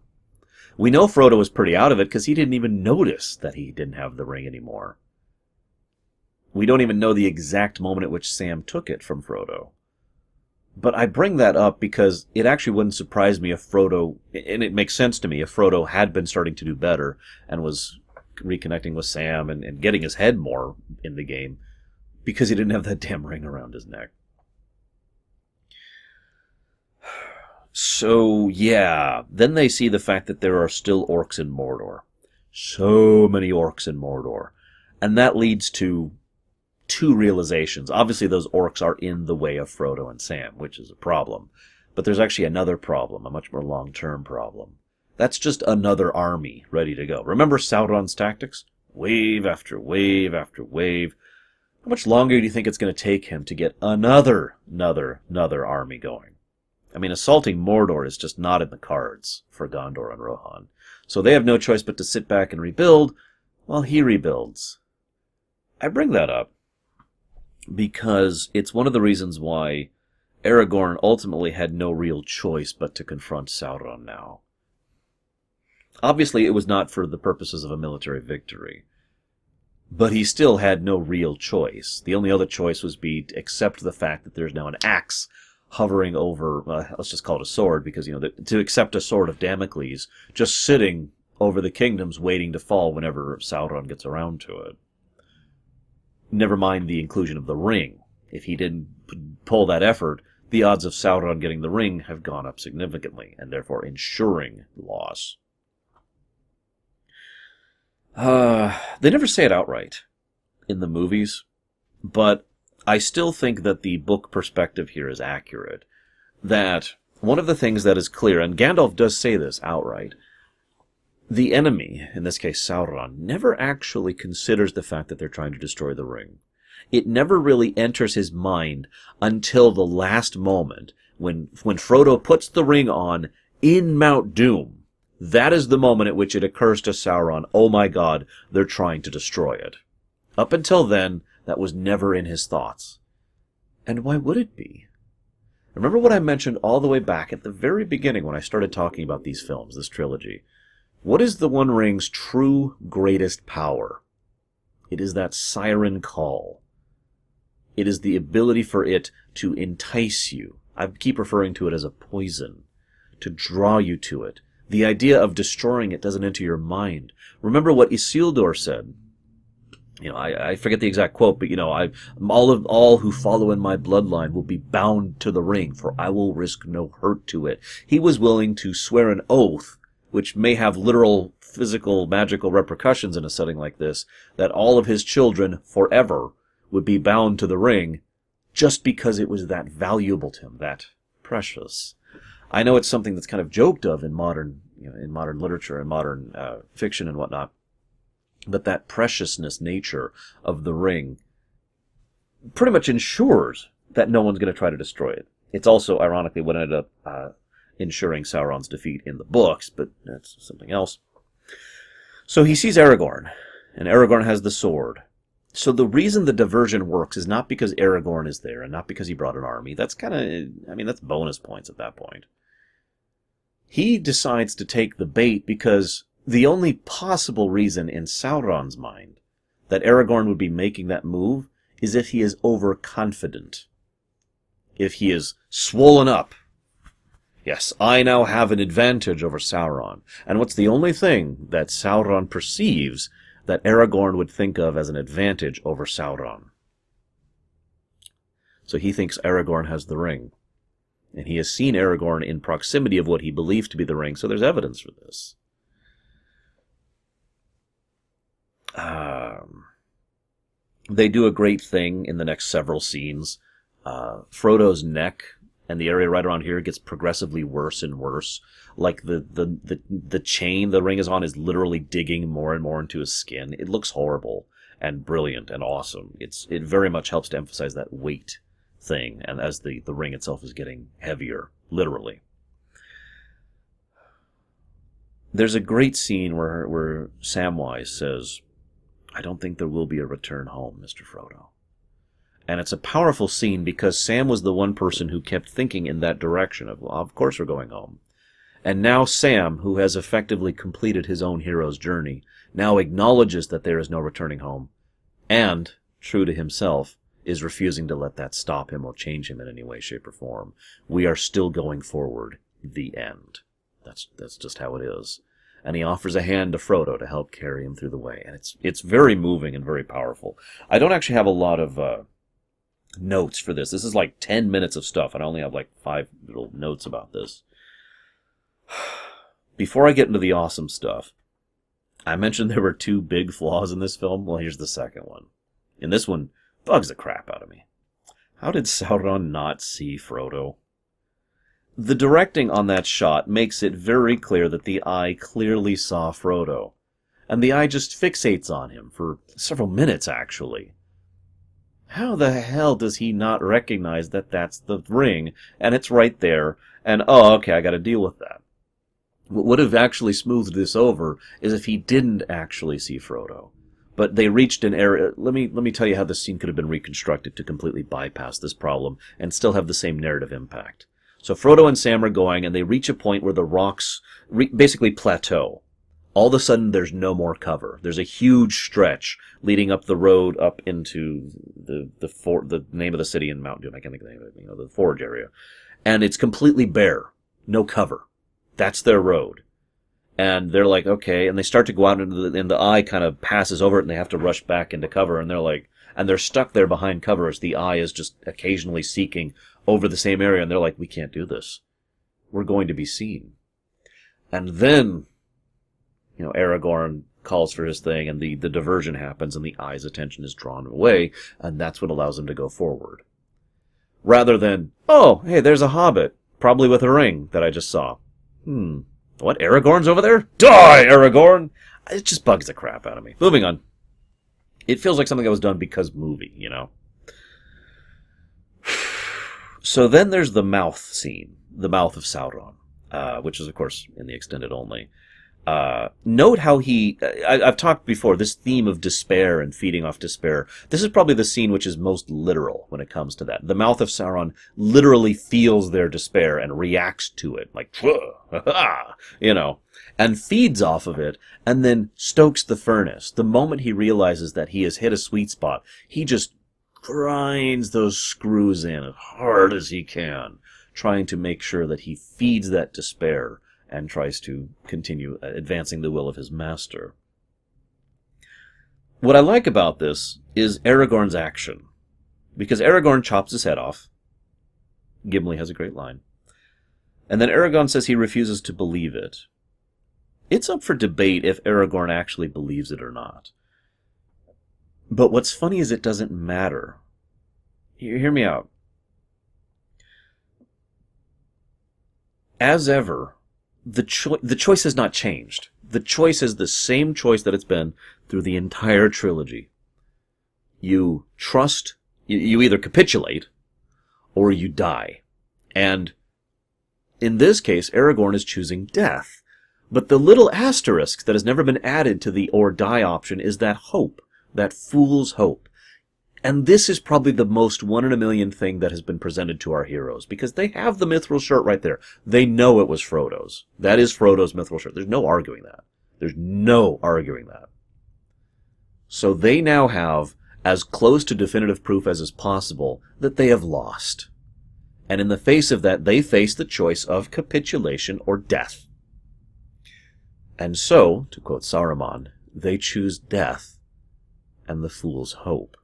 We know Frodo was pretty out of it because he didn't even notice that he didn't have the ring anymore. We don't even know the exact moment at which Sam took it from Frodo. But I bring that up because it actually wouldn't surprise me if Frodo, and it makes sense to me, if Frodo had been starting to do better and was reconnecting with Sam and, and getting his head more in the game because he didn't have that damn ring around his neck. So, yeah, then they see the fact that there are still orcs in Mordor. So many orcs in Mordor. And that leads to two realizations. Obviously, those orcs are in the way of Frodo and Sam, which is a problem. But there's actually another problem, a much more long term problem. That's just another army ready to go. Remember Sauron's tactics? Wave after wave after wave. How much longer do you think it's going to take him to get another, another, another army going? I mean, assaulting Mordor is just not in the cards for Gondor and Rohan. So they have no choice but to sit back and rebuild while he rebuilds. I bring that up because it's one of the reasons why Aragorn ultimately had no real choice but to confront Sauron now. Obviously, it was not for the purposes of a military victory. But he still had no real choice. The only other choice was be to accept the fact that there's now an axe hovering over, uh, let's just call it a sword, because, you know, the, to accept a sword of Damocles just sitting over the kingdoms waiting to fall whenever Sauron gets around to it. Never mind the inclusion of the ring. If he didn't pull that effort, the odds of Sauron getting the ring have gone up significantly, and therefore ensuring loss. Uh, they never say it outright in the movies, but I still think that the book perspective here is accurate. That one of the things that is clear, and Gandalf does say this outright, the enemy, in this case Sauron, never actually considers the fact that they're trying to destroy the ring. It never really enters his mind until the last moment when, when Frodo puts the ring on in Mount Doom that is the moment at which it occurs to Sauron, oh my god, they're trying to destroy it. Up until then, that was never in his thoughts. And why would it be? Remember what I mentioned all the way back at the very beginning when I started talking about these films, this trilogy. What is the One Ring's true greatest power? It is that siren call. It is the ability for it to entice you. I keep referring to it as a poison, to draw you to it, the idea of destroying it doesn't enter your mind. Remember what Isildur said. You know, I, I forget the exact quote, but you know, I all of all who follow in my bloodline will be bound to the ring, for I will risk no hurt to it. He was willing to swear an oath, which may have literal physical, magical repercussions in a setting like this, that all of his children forever would be bound to the ring, just because it was that valuable to him, that precious. I know it's something that's kind of joked of in modern, you know, in modern literature and modern uh, fiction and whatnot, but that preciousness nature of the ring pretty much ensures that no one's going to try to destroy it. It's also, ironically, what ended up uh, ensuring Sauron's defeat in the books, but that's something else. So he sees Aragorn, and Aragorn has the sword. So the reason the diversion works is not because Aragorn is there and not because he brought an army. That's kind of, I mean, that's bonus points at that point. He decides to take the bait because the only possible reason in Sauron's mind that Aragorn would be making that move is if he is overconfident. If he is swollen up. Yes, I now have an advantage over Sauron. And what's the only thing that Sauron perceives that Aragorn would think of as an advantage over Sauron. So he thinks Aragorn has the ring. And he has seen Aragorn in proximity of what he believed to be the ring, so there's evidence for this. Um, they do a great thing in the next several scenes. Uh, Frodo's neck and the area right around here gets progressively worse and worse. Like the, the, the, the chain the ring is on is literally digging more and more into his skin. It looks horrible and brilliant and awesome. It's, it very much helps to emphasize that weight thing and as the, the ring itself is getting heavier, literally. There's a great scene where, where Samwise says, I don't think there will be a return home, Mr. Frodo. And it's a powerful scene because Sam was the one person who kept thinking in that direction of, well, of course we're going home. And now Sam, who has effectively completed his own hero's journey, now acknowledges that there is no returning home, and, true to himself, is refusing to let that stop him or change him in any way, shape, or form. We are still going forward. The end. That's that's just how it is. And he offers a hand to Frodo to help carry him through the way, and it's it's very moving and very powerful. I don't actually have a lot of uh, notes for this. This is like ten minutes of stuff, and I only have like five little notes about this. Before I get into the awesome stuff, I mentioned there were two big flaws in this film. Well, here's the second one. And this one, bugs the crap out of me. How did Sauron not see Frodo? The directing on that shot makes it very clear that the eye clearly saw Frodo. And the eye just fixates on him for several minutes, actually. How the hell does he not recognize that that's the ring, and it's right there, and oh, okay, I gotta deal with that. What would have actually smoothed this over is if he didn't actually see Frodo. But they reached an area. Let me let me tell you how this scene could have been reconstructed to completely bypass this problem and still have the same narrative impact. So Frodo and Sam are going, and they reach a point where the rocks re- basically plateau. All of a sudden, there's no more cover. There's a huge stretch leading up the road up into the the for- the name of the city in Mount Doom. I can't think of the name of it. You know, the forge area, and it's completely bare, no cover. That's their road. And they're like, okay, and they start to go out into the, and the eye kind of passes over it and they have to rush back into cover and they're like, and they're stuck there behind cover as the eye is just occasionally seeking over the same area and they're like, we can't do this. We're going to be seen. And then, you know, Aragorn calls for his thing and the, the diversion happens and the eye's attention is drawn away and that's what allows him to go forward. Rather than, oh, hey, there's a hobbit, probably with a ring that I just saw. Hmm. What? Aragorn's over there? Die, Aragorn! It just bugs the crap out of me. Moving on. It feels like something that was done because movie, you know? So then there's the mouth scene, the mouth of Sauron, uh, which is, of course, in the extended only. Uh, note how he, I, have talked before, this theme of despair and feeding off despair. This is probably the scene which is most literal when it comes to that. The mouth of Sauron literally feels their despair and reacts to it, like, you know, and feeds off of it, and then stokes the furnace. The moment he realizes that he has hit a sweet spot, he just grinds those screws in as hard as he can, trying to make sure that he feeds that despair and tries to continue advancing the will of his master. What I like about this is Aragorn's action, because Aragorn chops his head off. Gimli has a great line. And then Aragorn says he refuses to believe it. It's up for debate if Aragorn actually believes it or not. But what's funny is it doesn't matter. Hear me out. As ever, the choice the choice has not changed. The choice is the same choice that it's been through the entire trilogy. You trust, you, you either capitulate or you die. And in this case, Aragorn is choosing death. But the little asterisk that has never been added to the or die option is that hope, that fool's hope. And this is probably the most one in a million thing that has been presented to our heroes because they have the mithril shirt right there. They know it was Frodo's. That is Frodo's mithril shirt. There's no arguing that. There's no arguing that. So they now have as close to definitive proof as is possible that they have lost. And in the face of that, they face the choice of capitulation or death. And so, to quote Saruman, they choose death and the fool's hope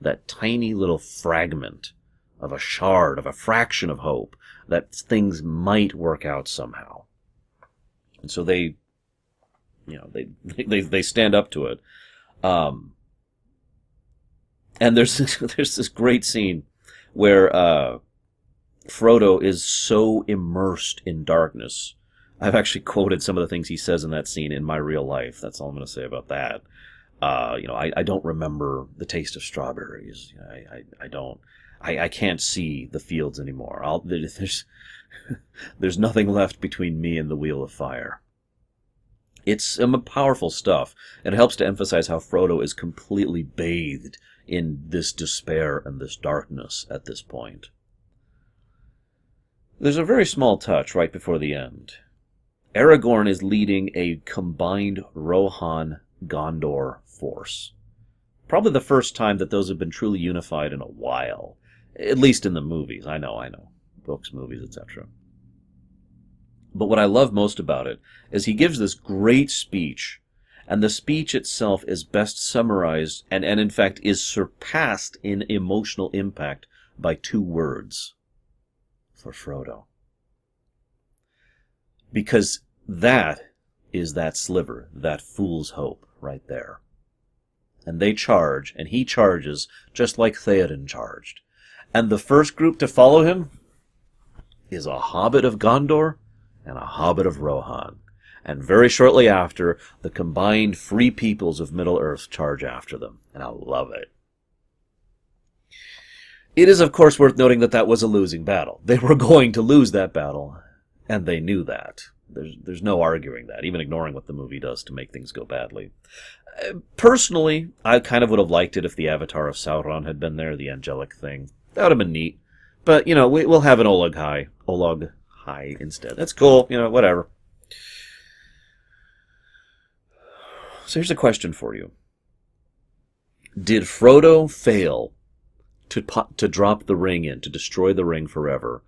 that tiny little fragment of a shard, of a fraction of hope, that things might work out somehow. And so they, you know, they, they, they stand up to it. Um, and there's this, there's this great scene where, uh, Frodo is so immersed in darkness. I've actually quoted some of the things he says in that scene in my real life. That's all I'm going to say about that. Uh, you know, I, I don't remember the taste of strawberries. I, I, I don't. I, I can't see the fields anymore. I'll, there's there's nothing left between me and the wheel of fire. It's some powerful stuff. It helps to emphasize how Frodo is completely bathed in this despair and this darkness at this point. There's a very small touch right before the end. Aragorn is leading a combined Rohan Gondor force. Probably the first time that those have been truly unified in a while. At least in the movies. I know, I know. Books, movies, etc. But what I love most about it is he gives this great speech, and the speech itself is best summarized and, and in fact is surpassed in emotional impact by two words for Frodo. Because that is that sliver, that fool's hope right there. And they charge, and he charges just like Theoden charged. And the first group to follow him is a hobbit of Gondor and a hobbit of Rohan. And very shortly after, the combined free peoples of Middle Earth charge after them. And I love it. It is, of course, worth noting that that was a losing battle. They were going to lose that battle, and they knew that. There's, there's no arguing that, even ignoring what the movie does to make things go badly. Uh, personally, I kind of would have liked it if the avatar of Sauron had been there, the angelic thing. That would have been neat. But, you know, we, will have an Olog-hai. Olog High instead. That's cool, you know, whatever. So here's a question for you. Did Frodo fail to to drop the ring in, to destroy the ring forever,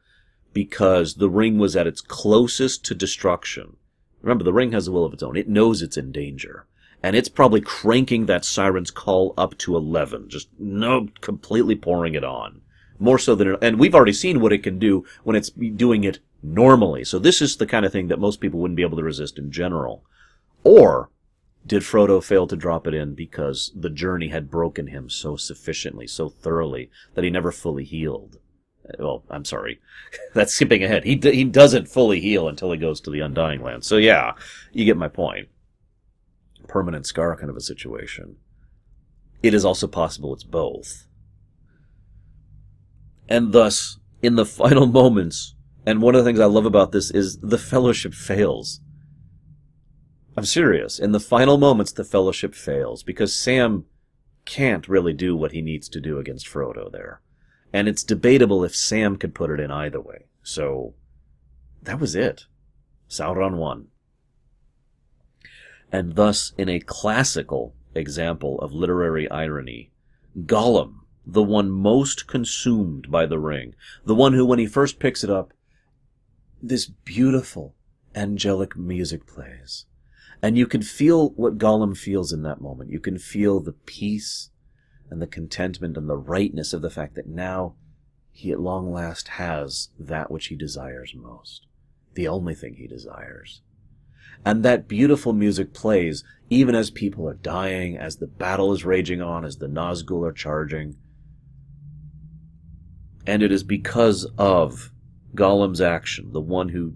because the ring was at its closest to destruction? Remember, the ring has a will of its own. It knows it's in danger. And it's probably cranking that siren's call up to 11. Just no, completely pouring it on. More so than, and we've already seen what it can do when it's doing it normally. So this is the kind of thing that most people wouldn't be able to resist in general. Or did Frodo fail to drop it in because the journey had broken him so sufficiently, so thoroughly, that he never fully healed? Well, I'm sorry. That's skipping ahead. He, d- he doesn't fully heal until he goes to the Undying Land. So yeah, you get my point. Permanent scar kind of a situation. It is also possible it's both. And thus, in the final moments, and one of the things I love about this is the fellowship fails. I'm serious. In the final moments, the fellowship fails because Sam can't really do what he needs to do against Frodo there. And it's debatable if Sam could put it in either way. So, that was it. Sauron won. And thus, in a classical example of literary irony, Gollum, the one most consumed by the ring, the one who, when he first picks it up, this beautiful angelic music plays and you can feel what Gollum feels in that moment. You can feel the peace and the contentment and the rightness of the fact that now he at long last has that which he desires most. The only thing he desires. And that beautiful music plays even as people are dying, as the battle is raging on, as the Nazgul are charging. And it is because of Gollum's action, the one who,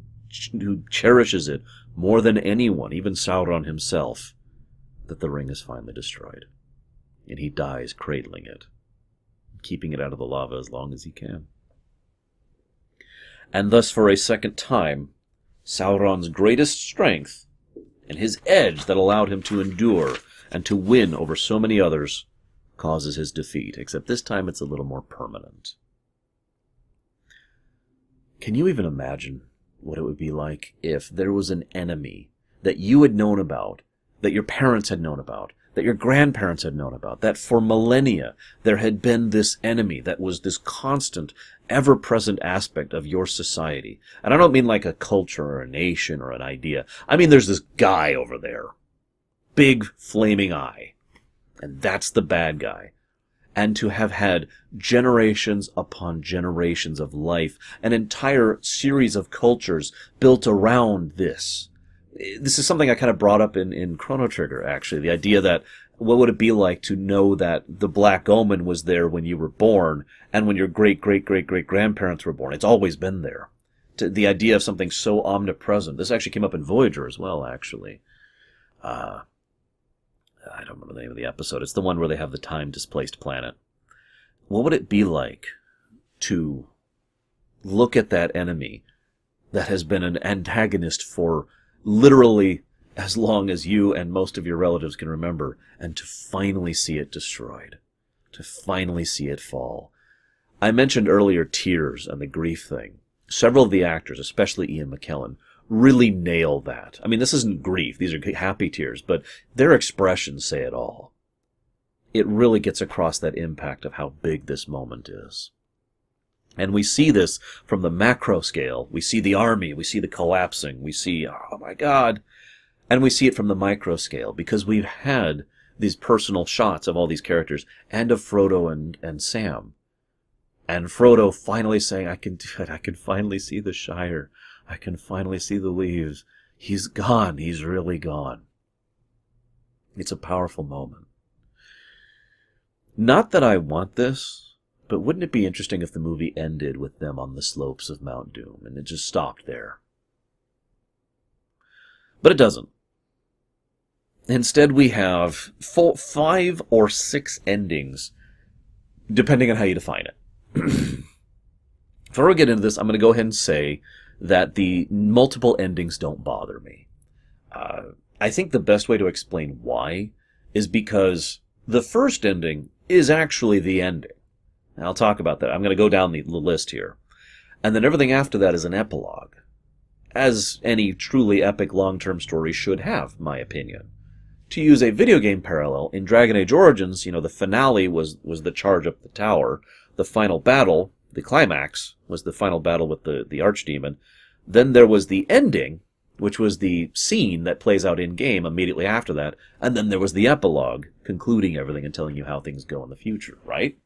who cherishes it more than anyone, even Sauron himself, that the ring is finally destroyed. And he dies cradling it, keeping it out of the lava as long as he can. And thus, for a second time, Sauron's greatest strength and his edge that allowed him to endure and to win over so many others causes his defeat, except this time it's a little more permanent. Can you even imagine what it would be like if there was an enemy that you had known about, that your parents had known about, that your grandparents had known about, that for millennia there had been this enemy that was this constant, ever present aspect of your society. And I don't mean like a culture or a nation or an idea. I mean there's this guy over there. Big flaming eye. And that's the bad guy and to have had generations upon generations of life, an entire series of cultures built around this. This is something I kind of brought up in, in Chrono Trigger, actually. The idea that what would it be like to know that the Black Omen was there when you were born and when your great great great great grandparents were born? It's always been there. To, the idea of something so omnipresent. This actually came up in Voyager as well, actually. Uh, I don't remember the name of the episode. It's the one where they have the time displaced planet. What would it be like to look at that enemy that has been an antagonist for literally as long as you and most of your relatives can remember, and to finally see it destroyed, to finally see it fall. I mentioned earlier tears and the grief thing. Several of the actors, especially Ian McKellen, really nail that. I mean, this isn't grief. These are happy tears, but their expressions say it all. it really gets across that impact of how big this moment is. And we see this from the macro scale. We see the army, we see the collapsing, we see, oh my god. And we see it from the micro scale because we've had these personal shots of all these characters and of Frodo and, and Sam. And Frodo finally saying, I can do it. I can finally see the Shire. I can finally see the leaves. He's gone. He's really gone. It's a powerful moment. Not that I want this, but wouldn't it be interesting if the movie ended with them on the slopes of Mount Doom and it just stopped there? But it doesn't. Instead, we have four, five or six endings, depending on how you define it. Before we get into this, I'm going to go ahead and say that the multiple endings don't bother me. Uh, I think the best way to explain why is because the first ending is actually the ending. I'll talk about that. I'm going to go down the, the list here. And then everything after that is an epilogue. As any truly epic long term story should have, my opinion. To use a video game parallel, in Dragon Age Origins, you know, the finale was, was the charge up the tower. The final battle, the climax, was the final battle with the, the archdemon. Then there was the ending, which was the scene that plays out in game immediately after that, and then there was the epilogue, concluding everything and telling you how things go in the future, right?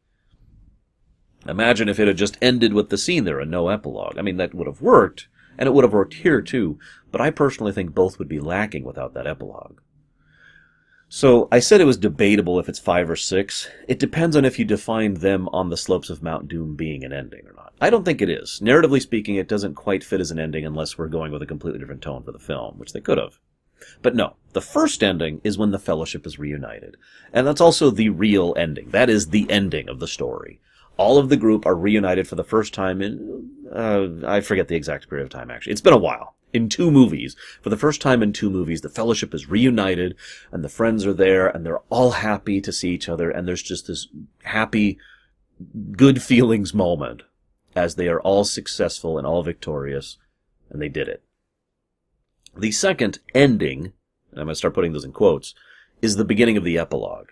Imagine if it had just ended with the scene there and no epilogue. I mean, that would have worked, and it would have worked here too, but I personally think both would be lacking without that epilogue. So I said it was debatable if it's five or six. It depends on if you define them on the slopes of Mount Doom being an ending or not. I don't think it is. Narratively speaking, it doesn't quite fit as an ending unless we're going with a completely different tone for the film, which they could have. But no, the first ending is when the Fellowship is reunited. And that's also the real ending. That is the ending of the story. All of the group are reunited for the first time in, uh, I forget the exact period of time actually. It's been a while in two movies. For the first time in two movies, the fellowship is reunited and the friends are there and they're all happy to see each other and there's just this happy, good feelings moment as they are all successful and all victorious and they did it. The second ending, and I'm going to start putting those in quotes, is the beginning of the epilogue.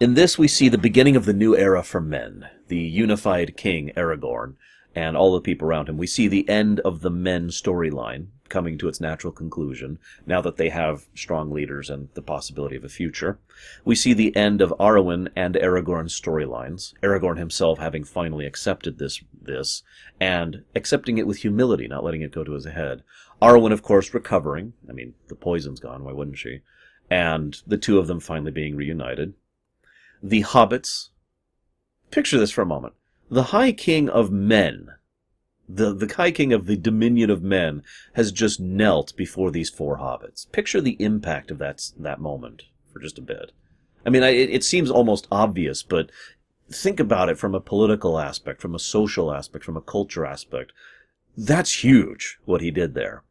In this, we see the beginning of the new era for men, the unified king, Aragorn, and all the people around him. We see the end of the men storyline, coming to its natural conclusion now that they have strong leaders and the possibility of a future. We see the end of Arwen and Aragorn's storylines, Aragorn himself having finally accepted this this and accepting it with humility, not letting it go to his head. Arwen, of course, recovering. I mean, the poison's gone, why wouldn't she? And the two of them finally being reunited. The hobbits. Picture this for a moment. The High King of Men the, the High King of the Dominion of Men has just knelt before these four hobbits. Picture the impact of that, that moment for just a bit. I mean, I, it, it seems almost obvious, but think about it from a political aspect, from a social aspect, from a culture aspect. That's huge, what he did there.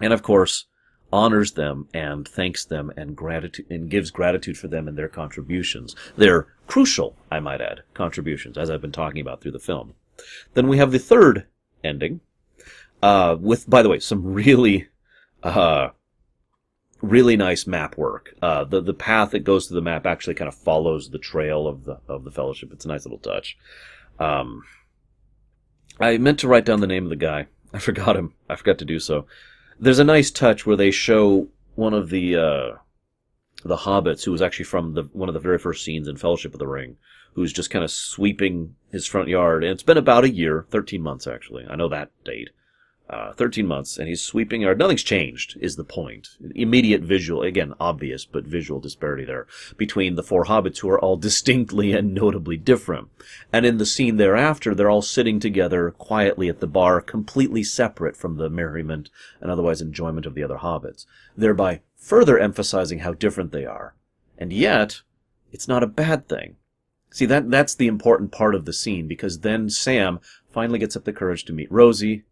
And of course, honors them and thanks them and gratitude and gives gratitude for them and their contributions. Their crucial, I might add, contributions, as I've been talking about through the film. Then we have the third ending, uh, with, by the way, some really, uh, really nice map work. Uh, the the path that goes to the map actually kind of follows the trail of the of the Fellowship. It's a nice little touch. Um, I meant to write down the name of the guy. I forgot him. I forgot to do so. There's a nice touch where they show one of the uh, the hobbits who was actually from the one of the very first scenes in Fellowship of the Ring, who's just kind of sweeping his front yard. And it's been about a year, 13 months actually. I know that date. Uh, 13 months, and he's sweeping yard. Nothing's changed, is the point. Immediate visual, again, obvious, but visual disparity there between the four hobbits who are all distinctly and notably different. And in the scene thereafter, they're all sitting together quietly at the bar, completely separate from the merriment and otherwise enjoyment of the other hobbits, thereby further emphasizing how different they are. And yet, it's not a bad thing. See, that, that's the important part of the scene because then Sam finally gets up the courage to meet Rosie.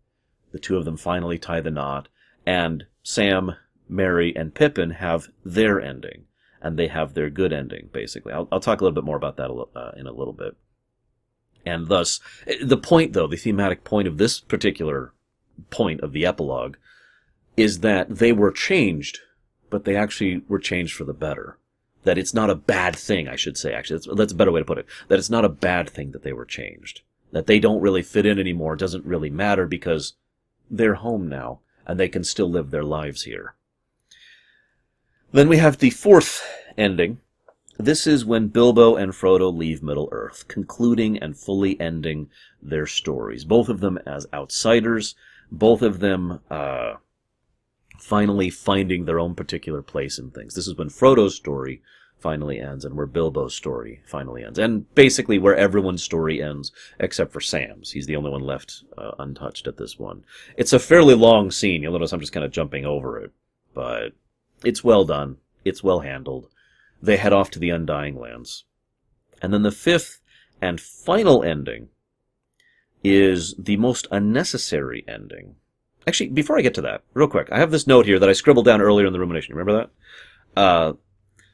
The two of them finally tie the knot and Sam, Merry, and Pippin have their ending and they have their good ending, basically. I'll, I'll talk a little bit more about that uh, in a little bit. And thus, the point though, the thematic point of this particular point of the epilogue is that they were changed, but they actually were changed for the better That it's not a bad thing, I should say, actually. That's, that's a better way to put it. That it's not a bad thing that they were changed. That they don't really fit in anymore doesn't really matter because they're home now and they can still live their lives here. Then we have the fourth ending. This is when Bilbo and Frodo leave Middle Earth, concluding and fully ending their stories. Both of them as outsiders, both of them uh, finally finding their own particular place in things. This is when Frodo's story finally ends and where Bilbo's story finally ends. And basically where everyone's story ends except for Sam's. He's the only one left uh, untouched at this one. It's a fairly long scene. You'll notice I'm just kind of jumping over it. But it's well done. It's well handled. They head off to the Undying Lands. And then the fifth and final ending is the most unnecessary ending. Actually, before I get to that, real quick, I have this note here that I scribbled down earlier in the rumination. Remember that? Uh,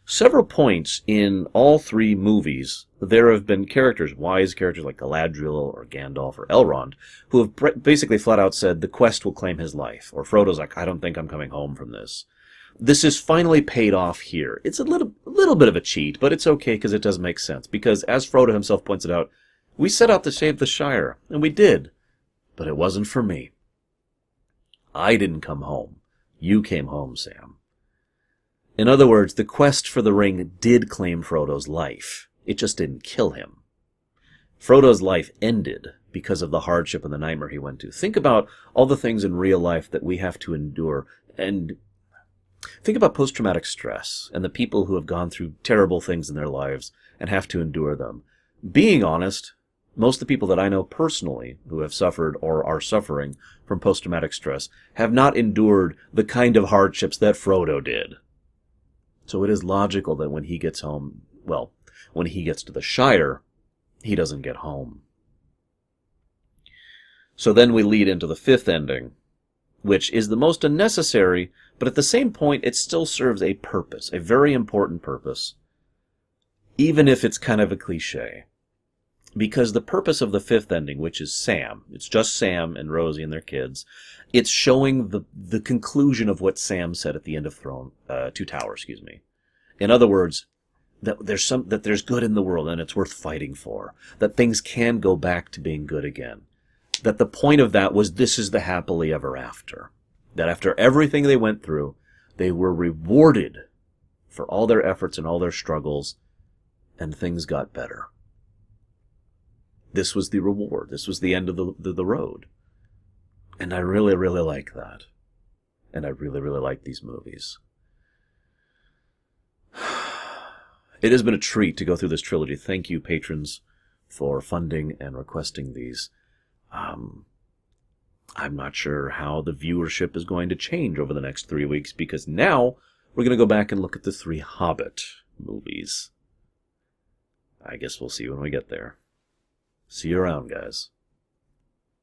several points in all three movies, there have been characters, wise characters like Galadriel or Gandalf or Elrond, who have basically flat out said the quest will claim his life. Or Frodo's like, I don't think I'm coming home from this. This is finally paid off here. It's a little, little bit of a cheat, but it's okay because it does make sense. Because as Frodo himself points it out, we set out to save the Shire, and we did. But it wasn't for me. I didn't come home. You came home, Sam. In other words, the quest for the ring did claim Frodo's life. It just didn't kill him. Frodo's life ended because of the hardship and the nightmare he went to. Think about all the things in real life that we have to endure and think about post-traumatic stress and the people who have gone through terrible things in their lives and have to endure them. Being honest, most of the people that I know personally who have suffered or are suffering from post-traumatic stress have not endured the kind of hardships that Frodo did. So it is logical that when he gets home, well, when he gets to the Shire, he doesn't get home. So then we lead into the fifth ending, which is the most unnecessary, but at the same point, it still serves a purpose, a very important purpose, even if it's kind of a cliche. Because the purpose of the fifth ending, which is Sam, it's just Sam and Rosie and their kids, it's showing the the conclusion of what Sam said at the end of Throne, uh, Two Towers, excuse me. In other words, that there's some that there's good in the world and it's worth fighting for. That things can go back to being good again. That the point of that was this is the happily ever after. That after everything they went through, they were rewarded for all their efforts and all their struggles, and things got better. This was the reward. This was the end of the, the, the road. And I really, really like that. And I really, really like these movies. It has been a treat to go through this trilogy. Thank you, patrons, for funding and requesting these. Um, I'm not sure how the viewership is going to change over the next three weeks because now we're going to go back and look at the three Hobbit movies. I guess we'll see when we get there. See you around, guys.